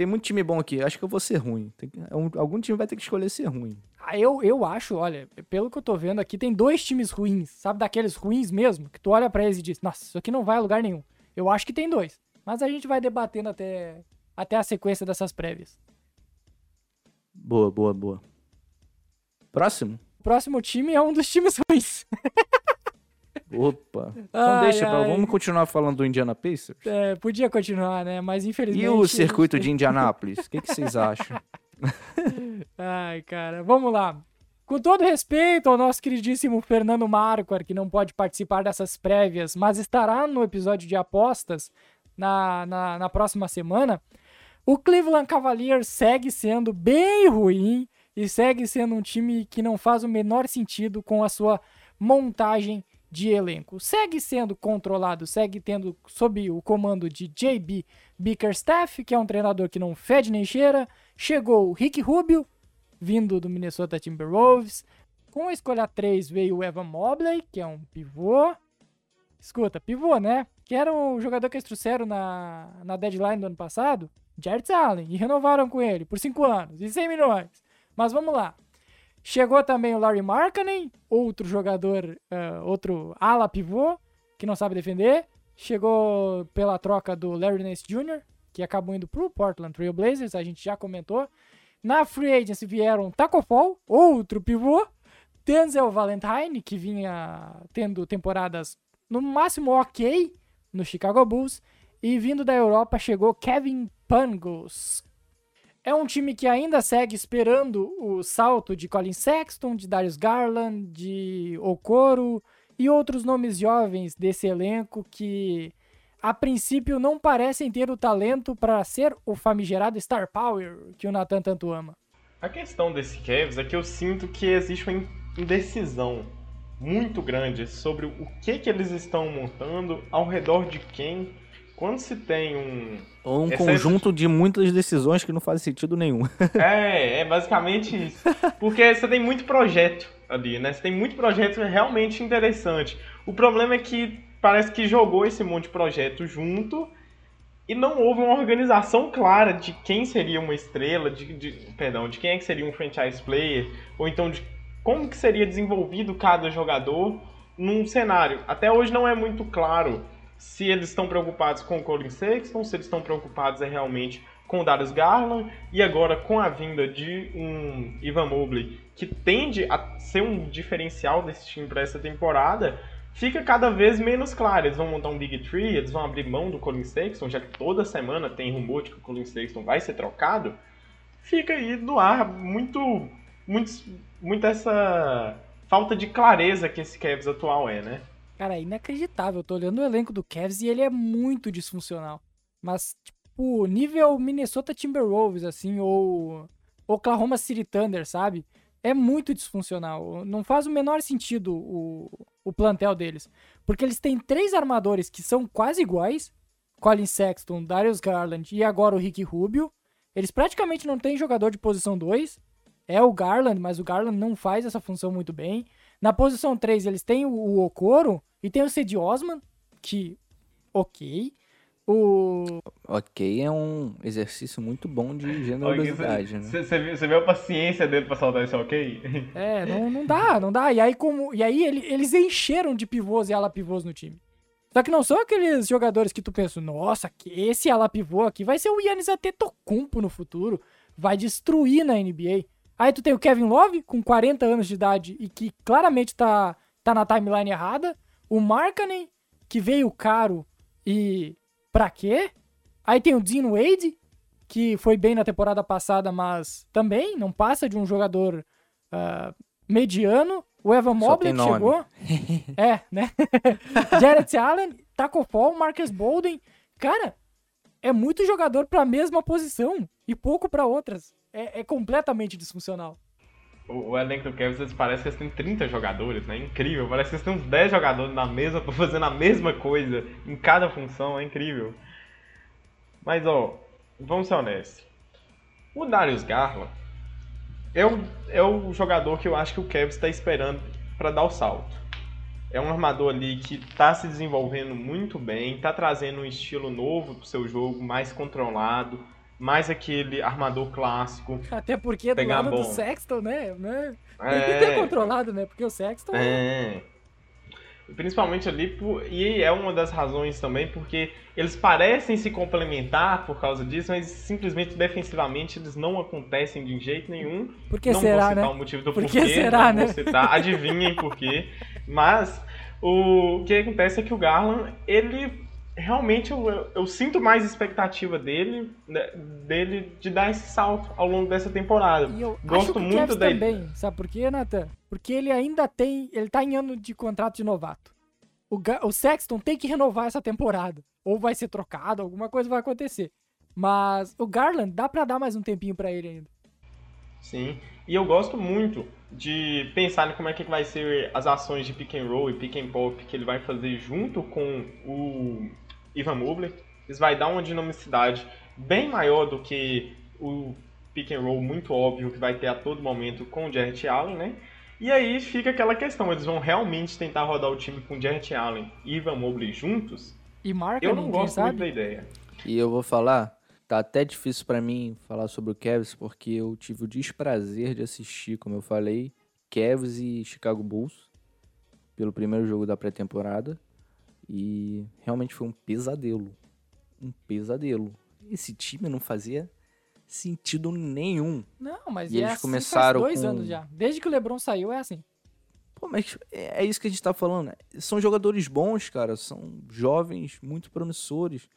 Tem muito time bom aqui. Acho que eu vou ser ruim. Tem, algum time vai ter que escolher ser ruim. Ah, eu, eu acho, olha, pelo que eu tô vendo aqui, tem dois times ruins. Sabe daqueles ruins mesmo? Que tu olha para eles e diz, nossa, isso aqui não vai a lugar nenhum. Eu acho que tem dois. Mas a gente vai debatendo até, até a sequência dessas prévias. Boa, boa, boa. Próximo? O próximo time é um dos times ruins. Opa. Então Ai, deixa, pra- ai. vamos continuar falando do Indiana Pacers? É, podia continuar, né? Mas infelizmente. E o circuito de Indianápolis? O que, que vocês acham? Ai, cara, vamos lá. Com todo respeito ao nosso queridíssimo Fernando Marquardt, que não pode participar dessas prévias, mas estará no episódio de apostas na, na, na próxima semana, o Cleveland Cavaliers segue sendo bem ruim e segue sendo um time que não faz o menor sentido com a sua montagem de elenco. Segue sendo controlado, segue tendo sob o comando de JB Bickerstaff, que é um treinador que não fede nem cheira. Chegou o Rick Rubio, vindo do Minnesota Timberwolves. Com a escolha 3 veio o Evan Mobley, que é um pivô. Escuta, pivô, né? Que era um jogador que eles trouxeram na, na deadline do ano passado. Jarrett Allen. E renovaram com ele por 5 anos e 100 milhões. Mas vamos lá. Chegou também o Larry Markkanen, outro jogador, eh, outro ala pivô, que não sabe defender. Chegou pela troca do Larry Nance Jr., que acabou indo pro Portland Trail Blazers, a gente já comentou. Na Free Agency vieram Taco Fall, outro pivô. Denzel Valentine, que vinha tendo temporadas no máximo ok no Chicago Bulls. E vindo da Europa chegou Kevin Pangos. É um time que ainda segue esperando o salto de Colin Sexton, de Darius Garland, de Okoro e outros nomes jovens desse elenco que a princípio não parecem ter o talento para ser o famigerado Star Power que o Nathan tanto ama. A questão desse Cavs é que eu sinto que existe uma indecisão muito grande sobre o que, que eles estão montando, ao redor de quem. Quando se tem um. Ou um é- conjunto de muitas decisões que não fazem sentido nenhum. É, é basicamente isso. Porque você tem muito projeto ali, né? Você tem muito projeto realmente interessante. O problema é que parece que jogou esse monte de projeto junto e não houve uma organização clara de quem seria uma estrela, de, de- perdão, de quem é que seria um franchise player, ou então de como que seria desenvolvido cada jogador num cenário. Até hoje não é muito claro se eles estão preocupados com o Colin Sexton, se eles estão preocupados é realmente com o Darius Garland e agora com a vinda de um Ivan Mobley que tende a ser um diferencial desse time para essa temporada, fica cada vez menos claro. Eles vão montar um Big Tree, eles vão abrir mão do Colin Sexton, já que toda semana tem rumor de que o Colin Sexton vai ser trocado. Fica aí no ar muito, muito, muito essa falta de clareza que esse Cavs atual é, né? Cara, é inacreditável. Eu tô olhando o elenco do Cavs e ele é muito disfuncional. Mas, tipo, nível Minnesota Timberwolves, assim, ou Oklahoma City Thunder, sabe? É muito disfuncional. Não faz o menor sentido o, o plantel deles. Porque eles têm três armadores que são quase iguais. Colin Sexton, Darius Garland e agora o Rick Rubio. Eles praticamente não têm jogador de posição 2. É o Garland, mas o Garland não faz essa função muito bem. Na posição 3, eles têm o, o Okoro e tem o Cedi Osman, que, ok. O. ok, é um exercício muito bom de generosidade, né? Você viu, a paciência dele pra soltar esse ok? É, não, não dá, não dá. E aí, como, e aí ele- eles encheram de pivôs e ala pivôs no time. Só que não são aqueles jogadores que tu pensa, nossa, que esse ala pivô aqui vai ser o Yannis Antetokounmpo no futuro, vai destruir na NBA. Aí tu tem o Kevin Love, com 40 anos de idade e que claramente tá, tá na timeline errada. O Markkanen, que veio caro e pra quê? Aí tem o Dean Wade, que foi bem na temporada passada, mas também não passa de um jogador ah, mediano. O Evan Mobley que chegou. é, né? Jarrett Allen, Taco Fall, Marcus Bolden. Cara, é muito jogador pra mesma posição e pouco pra outras. É, é completamente disfuncional. O, o elenco do Cavs parece que eles têm 30 jogadores, né? Incrível. Parece que eles têm uns 10 jogadores na mesa fazendo a mesma coisa em cada função. É incrível. Mas, ó, vamos ser honestos. O Darius Garland é o, é o jogador que eu acho que o Cavs está esperando para dar o salto. É um armador ali que está se desenvolvendo muito bem, está trazendo um estilo novo pro seu jogo, mais controlado, mais aquele armador clássico. Até porque do Pegar lado do bom. Sexton, né? né? Tem que ter controlado, né? Porque o Sexton. É. Principalmente ali, por, e é uma das razões também, porque eles parecem se complementar por causa disso, mas simplesmente defensivamente eles não acontecem de jeito nenhum. Por que não será, vou citar né? o motivo do Por porquê, será, não né? vou citar, adivinhem por quê. Mas O que acontece é que o Garland, ele realmente eu, eu, eu, sinto mais expectativa dele, né, dele de dar esse salto ao longo dessa temporada. E eu Gosto muito Kevs da também, sabe por quê, Nathan? Porque ele ainda tem, ele tá em ano de contrato de novato. O, o Sexton tem que renovar essa temporada, ou vai ser trocado, alguma coisa vai acontecer. Mas o Garland dá para dar mais um tempinho para ele ainda. Sim, e eu gosto muito de pensar em como é que vai ser as ações de pick and roll e pick and pop que ele vai fazer junto com o Ivan Mobley. Isso vai dar uma dinamicidade bem maior do que o pick and roll muito óbvio que vai ter a todo momento com o Jarrett Allen, né? E aí fica aquela questão, eles vão realmente tentar rodar o time com Jarrett Allen e Ivan Mobley juntos? E marca Eu não ninguém, gosto sabe? muito da ideia. E eu vou falar, tá até difícil para mim falar sobre o Cavs porque eu tive o desprazer de assistir, como eu falei, Cavs e Chicago Bulls pelo primeiro jogo da pré-temporada e realmente foi um pesadelo. Um pesadelo. Esse time não fazia sentido nenhum. Não, mas e é eles assim começaram dois com... anos já. Desde que o LeBron saiu é assim. Pô, mas é, é isso que a gente tá falando. Né? São jogadores bons, cara. São jovens, muito promissores.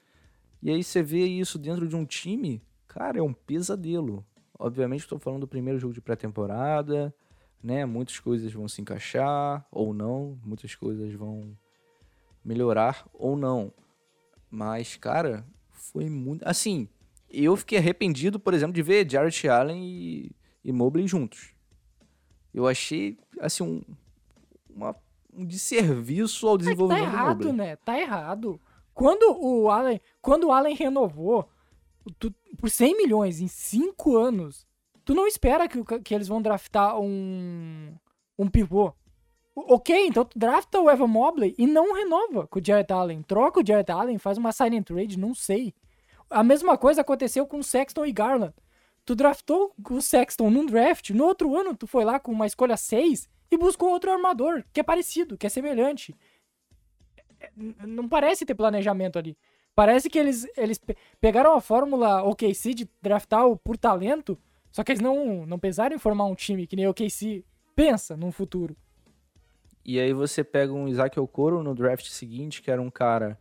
E aí você vê isso dentro de um time, cara, é um pesadelo. Obviamente estou falando do primeiro jogo de pré-temporada, né? Muitas coisas vão se encaixar ou não, muitas coisas vão melhorar ou não. Mas, cara, foi muito. Assim, eu fiquei arrependido, por exemplo, de ver Jarrett Allen e, e Mobley juntos. Eu achei, assim, um, uma, um desserviço ao desenvolvimento é tá errado, do Mobley. né? Tá errado. Quando o Allen, quando o Allen renovou tu, por 100 milhões em 5 anos, tu não espera que, que eles vão draftar um, um pivô. Ok, então tu drafta o Evan Mobley e não renova com o Jarrett Allen. Troca o Jarrett Allen, faz uma sign and trade, não sei. A mesma coisa aconteceu com o Sexton e Garland. Tu draftou o Sexton num draft, no outro ano tu foi lá com uma escolha 6 e buscou outro armador, que é parecido, que é semelhante. É, não parece ter planejamento ali. Parece que eles, eles pegaram a fórmula OKC de draftar o por talento, só que eles não, não pensaram em formar um time que nem o OKC pensa no futuro. E aí você pega um Isaac Okoro no draft seguinte, que era um cara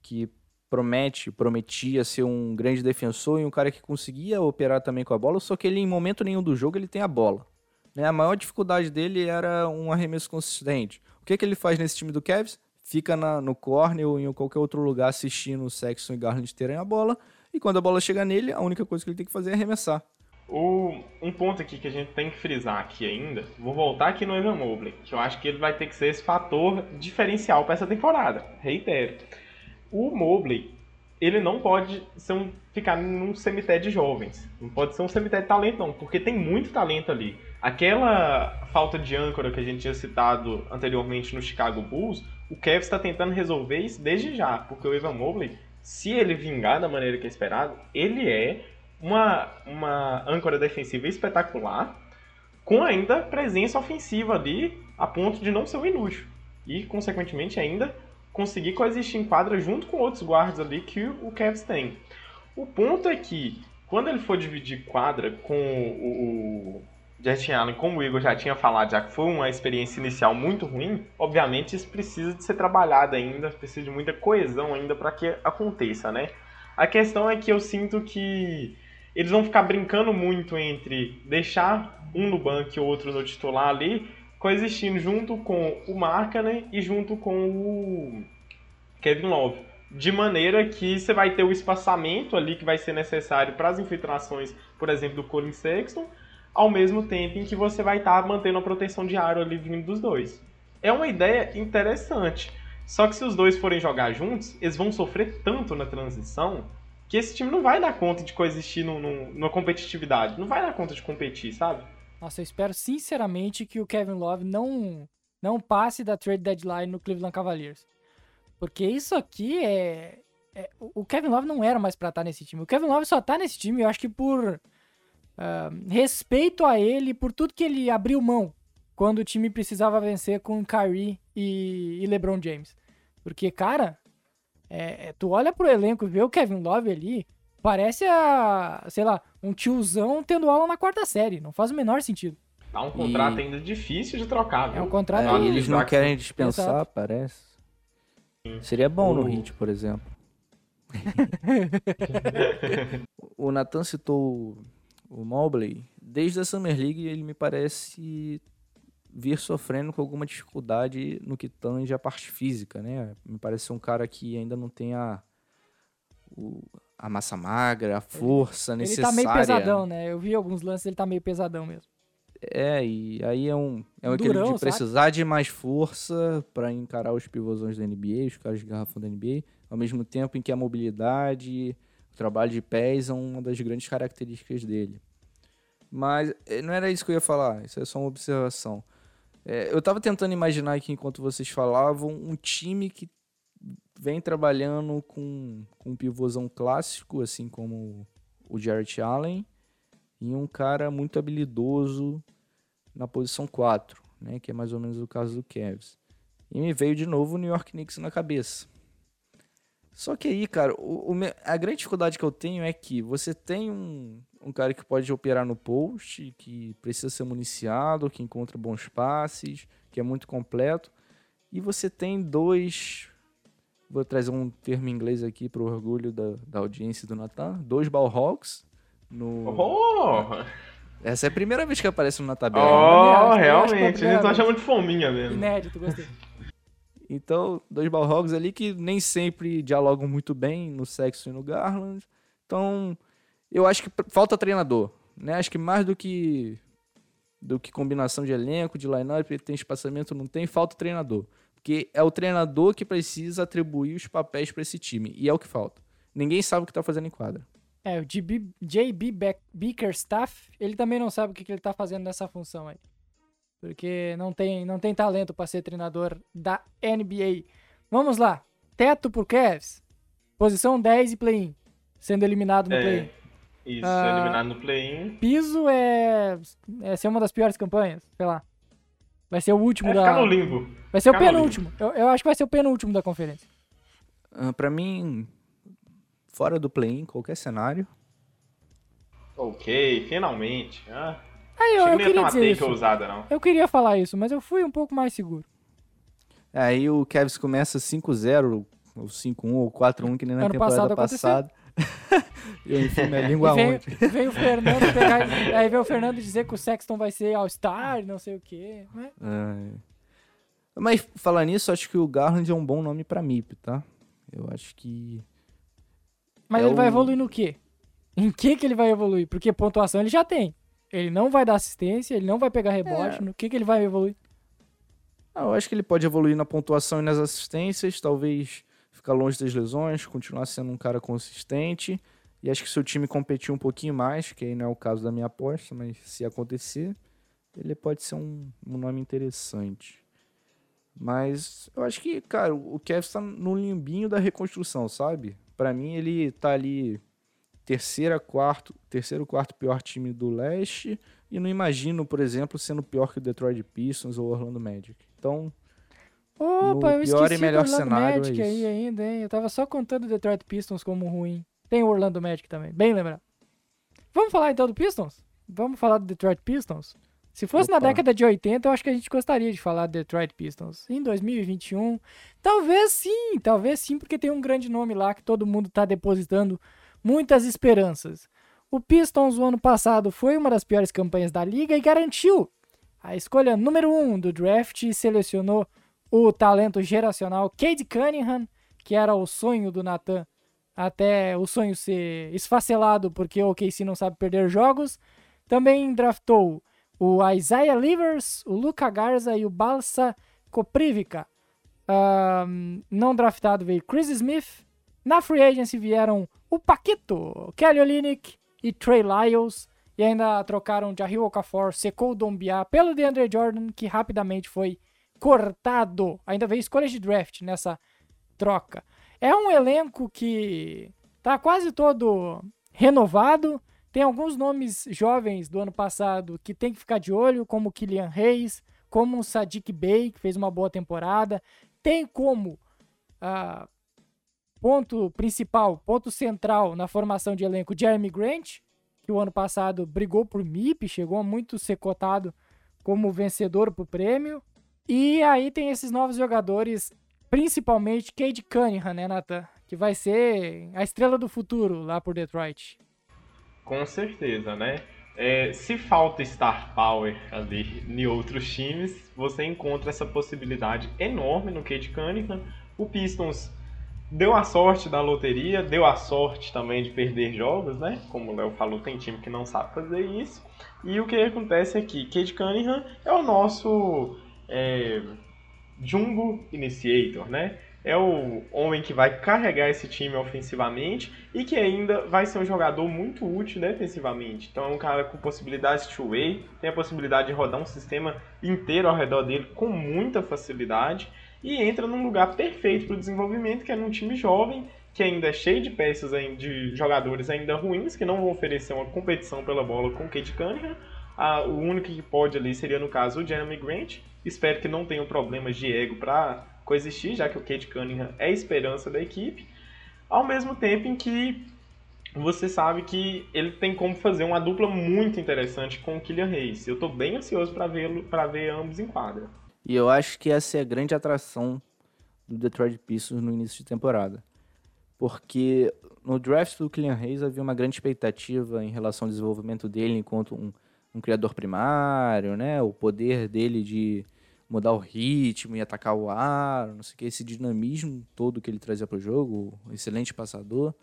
que promete, prometia ser um grande defensor e um cara que conseguia operar também com a bola, só que ele em momento nenhum do jogo ele tem a bola. Né? A maior dificuldade dele era um arremesso consistente. O que, que ele faz nesse time do Cavs? Fica na, no corner ou em qualquer outro lugar assistindo o Sexton e Garland terem a bola, e quando a bola chega nele, a única coisa que ele tem que fazer é arremessar. O, um ponto aqui que a gente tem que frisar aqui ainda, vou voltar aqui no Evan Mobley, que eu acho que ele vai ter que ser esse fator diferencial para essa temporada. Reitero. O Mobley, ele não pode ser um, ficar num cemitério de jovens. Não pode ser um cemitério de talento, não, porque tem muito talento ali. Aquela falta de âncora que a gente tinha citado anteriormente no Chicago Bulls, o Kevin está tentando resolver isso desde já, porque o Evan Mobley, se ele vingar da maneira que é esperado, ele é uma, uma âncora defensiva espetacular, com ainda presença ofensiva ali, a ponto de não ser um inútil. E, consequentemente, ainda conseguir coexistir em quadra junto com outros guardas ali que o Cavs tem. O ponto é que, quando ele for dividir quadra com o, o Justin Allen, como o Igor já tinha falado, já que foi uma experiência inicial muito ruim, obviamente isso precisa de ser trabalhado ainda, precisa de muita coesão ainda para que aconteça, né? A questão é que eu sinto que eles vão ficar brincando muito entre deixar um no banco e outro no titular ali, coexistindo junto com o Markkanen e junto com o Kevin Love. De maneira que você vai ter o espaçamento ali que vai ser necessário para as infiltrações, por exemplo, do Colin Sexton, ao mesmo tempo em que você vai estar tá mantendo a proteção de aro ali vindo dos dois. É uma ideia interessante. Só que se os dois forem jogar juntos, eles vão sofrer tanto na transição que esse time não vai dar conta de coexistir numa competitividade. Não vai dar conta de competir, sabe? Nossa, eu espero sinceramente que o Kevin Love não, não passe da trade deadline no Cleveland Cavaliers. Porque isso aqui é. é o Kevin Love não era mais pra estar nesse time. O Kevin Love só tá nesse time, eu acho que por uh, respeito a ele, por tudo que ele abriu mão quando o time precisava vencer com Kyrie e, e LeBron James. Porque, cara, é, é, tu olha pro elenco e vê o Kevin Love ali, parece a, sei lá, um tiozão tendo aula na quarta série. Não faz o menor sentido. Tá um contrato e... ainda difícil de trocar, viu? É um contrato. É, eles não querem dispensar, Exato. parece. Seria bom no Hit, por exemplo. o Nathan citou o Mobley. Desde a Summer League ele me parece vir sofrendo com alguma dificuldade no que tange a parte física, né? Me parece um cara que ainda não tem a, o, a massa magra, a força ele, necessária. Ele tá meio pesadão, né? Eu vi alguns lances, ele tá meio pesadão mesmo. É, e aí é um, é um Durão, de precisar sabe? de mais força para encarar os pivôzões da NBA, os caras de garrafão da NBA, ao mesmo tempo em que a mobilidade, o trabalho de pés são uma das grandes características dele. Mas eh, não era isso que eu ia falar, isso é só uma observação. É, eu estava tentando imaginar aqui, enquanto vocês falavam, um time que vem trabalhando com, com um pivôzão clássico, assim como o Jarrett Allen, e um cara muito habilidoso na posição 4, né, que é mais ou menos o caso do Cavs. E me veio de novo o New York Knicks na cabeça. Só que aí, cara, o, o, a grande dificuldade que eu tenho é que você tem um, um cara que pode operar no post, que precisa ser municiado, que encontra bons passes, que é muito completo, e você tem dois. Vou trazer um termo em inglês aqui para o orgulho da, da audiência do Natan: dois ball no. Oh! Essa é a primeira vez que aparece na tabela. Oh, né? realmente. A gente tá chamando de fominha mesmo. Inédito, gostei. Então, dois Balrogs ali que nem sempre dialogam muito bem no Sexo e no Garland. Então, eu acho que falta treinador. Né? Acho que mais do que do que combinação de elenco, de line-up, tem espaçamento, não tem, falta treinador. Porque é o treinador que precisa atribuir os papéis para esse time. E é o que falta. Ninguém sabe o que tá fazendo em quadra. É, o JB Bickerstaff, ele também não sabe o que, que ele tá fazendo nessa função aí. Porque não tem, não tem talento para ser treinador da NBA. Vamos lá. Teto por Cavs. Posição 10 e play-in. Sendo eliminado no é, play-in. Isso, ah, eliminado no play-in. Piso é, é ser uma das piores campanhas, sei lá. Vai ser o último é da. Ficar no limbo. Vai ser ficar o penúltimo. Eu, eu, acho que vai ser o penúltimo da conferência. Uh, para mim, fora do play-in, qualquer cenário. Ok, finalmente. Ah, Aí, eu, eu queria dizer isso. Ousada, não. Eu queria falar isso, mas eu fui um pouco mais seguro. Aí o Cavs começa 5-0, ou 5-1, ou 4-1, que nem na ano temporada passada. eu enfim minha língua veio, onde? Veio o Fernando pegar, aí veio o Fernando dizer que o Sexton vai ser All-Star, não sei o quê. Né? É. Mas falar nisso, acho que o Garland é um bom nome pra MIP, tá? Eu acho que mas é ele o... vai evoluir no quê? Em que que ele vai evoluir? Porque pontuação ele já tem. Ele não vai dar assistência, ele não vai pegar rebote. É. No que que ele vai evoluir? Ah, eu acho que ele pode evoluir na pontuação e nas assistências, talvez ficar longe das lesões, continuar sendo um cara consistente. E acho que se o time competir um pouquinho mais, que aí não é o caso da minha aposta, mas se acontecer, ele pode ser um, um nome interessante. Mas eu acho que, cara, o Kevin está no limbinho da reconstrução, sabe? Para mim, ele tá ali terceira, quarto, terceiro, quarto pior time do leste e não imagino, por exemplo, sendo pior que o Detroit Pistons ou Orlando Magic. Então, Opa, eu pior e melhor cenário Magic é aí ainda, hein? Eu tava só contando o Detroit Pistons como ruim. Tem o Orlando Magic também, bem lembrado. Vamos falar então do Pistons? Vamos falar do Detroit Pistons? Se fosse Opa. na década de 80, eu acho que a gente gostaria de falar do Detroit Pistons. Em 2021, talvez sim, talvez sim, porque tem um grande nome lá que todo mundo está depositando muitas esperanças. O Pistons, o ano passado, foi uma das piores campanhas da liga e garantiu a escolha número um do draft e selecionou o talento geracional Cade Cunningham, que era o sonho do Nathan, até o sonho ser esfacelado porque o OKC não sabe perder jogos. Também draftou o Isaiah Livers, o Luca Garza e o Balsa Koprivica. Um, não draftado veio Chris Smith. Na free agency vieram o Paquito, Kelly Olynyk e Trey Lyles. E ainda trocaram Jahil Okafor, Secou Dombia pelo DeAndre Jordan, que rapidamente foi cortado. Ainda veio escolha de draft nessa troca. É um elenco que tá quase todo renovado. Tem alguns nomes jovens do ano passado que tem que ficar de olho, como Kylian Reis, como o Sadiq Bey, que fez uma boa temporada. Tem como uh, ponto principal, ponto central na formação de elenco Jeremy Grant, que o ano passado brigou por MIP, chegou muito ser cotado como vencedor pro prêmio. E aí tem esses novos jogadores, principalmente Cade Cunningham, né, Nathan? Que vai ser a estrela do futuro lá por Detroit. Com certeza, né? É, se falta star power ali em outros times, você encontra essa possibilidade enorme no Cade Cunningham. O Pistons deu a sorte da loteria, deu a sorte também de perder jogos, né? Como o Léo falou, tem time que não sabe fazer isso. E o que acontece aqui? Cade Cunningham é o nosso é, Jumbo Initiator, né? É o homem que vai carregar esse time ofensivamente e que ainda vai ser um jogador muito útil defensivamente. Então é um cara com possibilidades two-way, tem a possibilidade de rodar um sistema inteiro ao redor dele com muita facilidade e entra num lugar perfeito para o desenvolvimento, que é num time jovem, que ainda é cheio de peças de jogadores ainda ruins, que não vão oferecer uma competição pela bola com o Kate Cunningham. Ah, o único que pode ali seria, no caso, o Jeremy Grant. Espero que não tenham problemas de ego para coexistir, já que o Kate Cunningham é a esperança da equipe. Ao mesmo tempo em que você sabe que ele tem como fazer uma dupla muito interessante com o Killian Hayes. Eu estou bem ansioso para ver ambos em quadra. E eu acho que essa é a grande atração do Detroit Pistons no início de temporada. Porque no draft do Killian Hayes havia uma grande expectativa em relação ao desenvolvimento dele enquanto um, um criador primário, né? O poder dele de mudar o ritmo e atacar o ar, não sei o que, esse dinamismo todo que ele trazia para o jogo, excelente passador.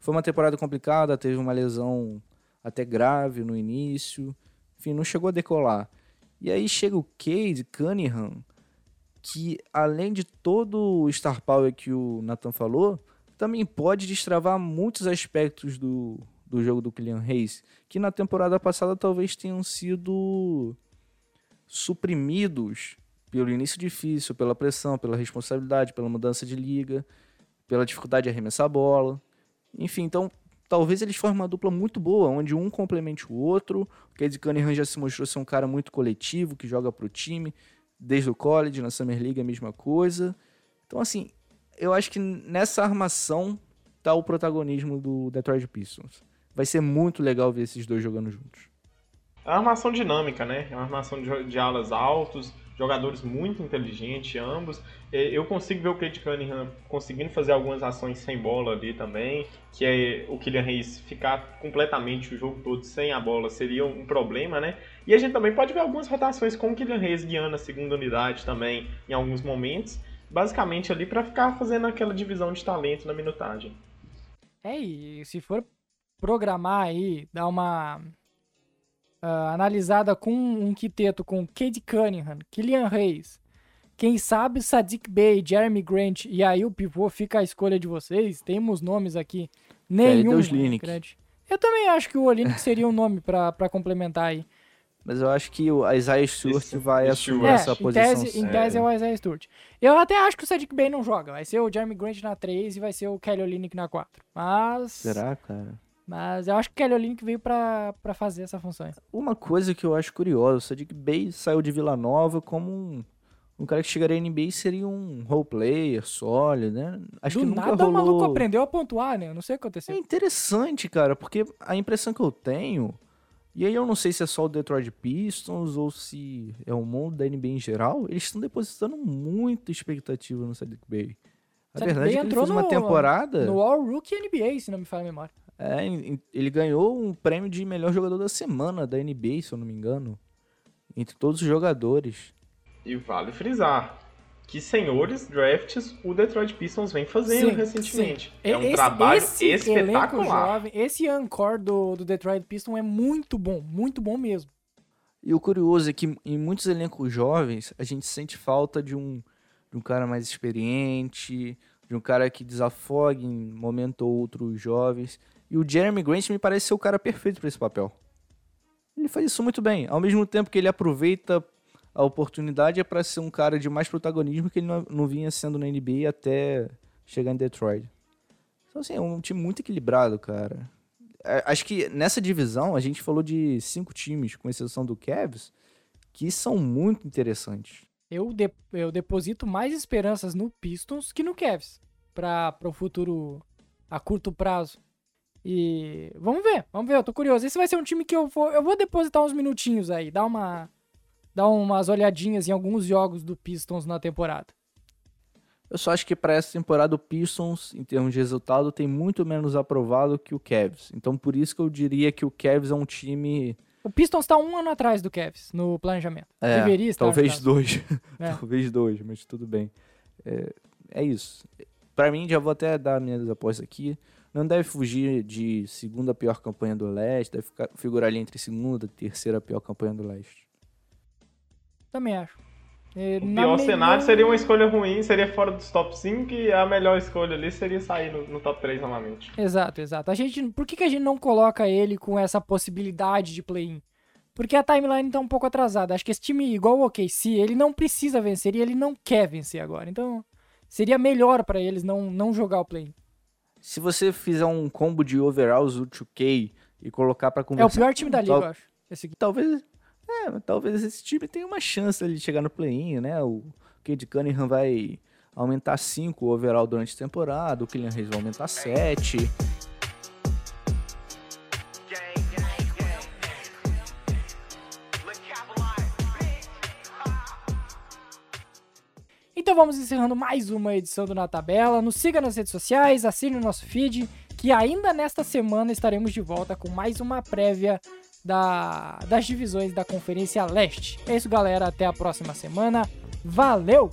Foi uma temporada complicada, teve uma lesão até grave no início, enfim, não chegou a decolar. E aí chega o Cade Cunningham, que além de todo o star power que o Nathan falou, também pode destravar muitos aspectos do, do jogo do Kylian Reis, que na temporada passada talvez tenham sido suprimidos pelo início difícil, pela pressão, pela responsabilidade, pela mudança de liga, pela dificuldade de arremessar a bola. Enfim, então talvez eles formem uma dupla muito boa, onde um complemente o outro. O Cade Cunningham já se mostrou ser um cara muito coletivo, que joga pro time, desde o college, na Summer League a mesma coisa. Então, assim, eu acho que nessa armação tá o protagonismo do Detroit Pistons. Vai ser muito legal ver esses dois jogando juntos. É uma armação dinâmica, né? É uma armação de, de alas altos, jogadores muito inteligentes, ambos. Eu consigo ver o Cade Cunningham conseguindo fazer algumas ações sem bola ali também, que é o Kylian Reis ficar completamente o jogo todo sem a bola seria um problema, né? E a gente também pode ver algumas rotações com o Kylian Reis guiando a segunda unidade também em alguns momentos, basicamente ali para ficar fazendo aquela divisão de talento na minutagem. É, e se for programar aí, dar uma uh, analisada com um quiteto com Cade Cunningham, Killian Reis, quem sabe Sadiq Bey, Jeremy Grant e aí o pivô fica a escolha de vocês. Temos nomes aqui. Nenhum. É, grande. Eu também acho que o Olinick seria um nome para complementar aí. Mas eu acho que o Isaiah Stewart Isso, vai assumir é, essa em posição. Tese, em tese é o Isaiah Stewart. Eu até acho que o Sadiq Bey não joga. Vai ser o Jeremy Grant na 3 e vai ser o Kelly Olinick na 4. Mas. Será, cara? Mas eu acho que o Kelly Olynyk veio para fazer essa função. Uma coisa que eu acho curiosa, o Sadiq Bey saiu de Vila Nova como um, um cara que chegaria na NBA e seria um role player sólido, né? Acho Do que nunca nada rolou... o maluco aprendeu a pontuar, né? Eu não sei o que aconteceu. É interessante, cara, porque a impressão que eu tenho, e aí eu não sei se é só o Detroit Pistons ou se é o mundo da NBA em geral, eles estão depositando muita expectativa no Sadiq Bey. A Sadiq verdade é que ele fez uma temporada... No All Rookie NBA, se não me falha a memória. É, ele ganhou um prêmio de melhor jogador da semana da NBA, se eu não me engano. Entre todos os jogadores. E vale frisar que senhores drafts o Detroit Pistons vem fazendo sim, recentemente. Sim. É um esse, trabalho esse espetacular. Jovem, esse encore do, do Detroit Pistons é muito bom, muito bom mesmo. E o curioso é que em muitos elencos jovens a gente sente falta de um, de um cara mais experiente, de um cara que desafogue em momento ou outro os jovens. E o Jeremy Grant me parece ser o cara perfeito para esse papel. Ele faz isso muito bem. Ao mesmo tempo que ele aproveita a oportunidade é para ser um cara de mais protagonismo que ele não, não vinha sendo na NBA até chegar em Detroit. Então, assim, é um time muito equilibrado, cara. É, acho que nessa divisão a gente falou de cinco times, com exceção do Cavs, que são muito interessantes. Eu, de, eu deposito mais esperanças no Pistons que no Cavs para o futuro a curto prazo. E vamos ver, vamos ver, eu tô curioso. Esse vai ser um time que eu vou, eu vou depositar uns minutinhos aí, dar uma dar umas olhadinhas em alguns jogos do Pistons na temporada. Eu só acho que para essa temporada o Pistons, em termos de resultado, tem muito menos aprovado que o Cavs. Então por isso que eu diria que o Cavs é um time. O Pistons está um ano atrás do Cavs no planejamento. É, Deveria estar. Talvez dois. É. talvez dois, mas tudo bem. É, é isso. Para mim, já vou até dar minhas apostas aqui. Não deve fugir de segunda pior campanha do leste, deve ficar, figurar ali entre segunda e terceira pior campanha do leste. Também acho. É, O pior melhor- cenário seria uma escolha ruim, seria fora dos top 5 e a melhor escolha ali seria sair no, no top 3 novamente. Exato, exato. A gente, por que, que a gente não coloca ele com essa possibilidade de play-in? Porque a timeline tá um pouco atrasada. Acho que esse time, igual o OKC, ele não precisa vencer e ele não quer vencer agora. Então, seria melhor pra eles não, não jogar o play-in. Se você fizer um combo de overalls do 2K e colocar para É o conversar, pior time da liga, Tal- eu acho. Esse talvez, é, talvez esse time tenha uma chance de chegar no play-in, né? O Cade Cunningham vai aumentar 5 o overall durante a temporada, o Kylian Reis vai aumentar 7. Então vamos encerrando mais uma edição do Na Tabela. Nos siga nas redes sociais, assine o nosso feed, que ainda nesta semana estaremos de volta com mais uma prévia da- das divisões da Conferência Leste. É isso, galera. Até a próxima semana. Valeu!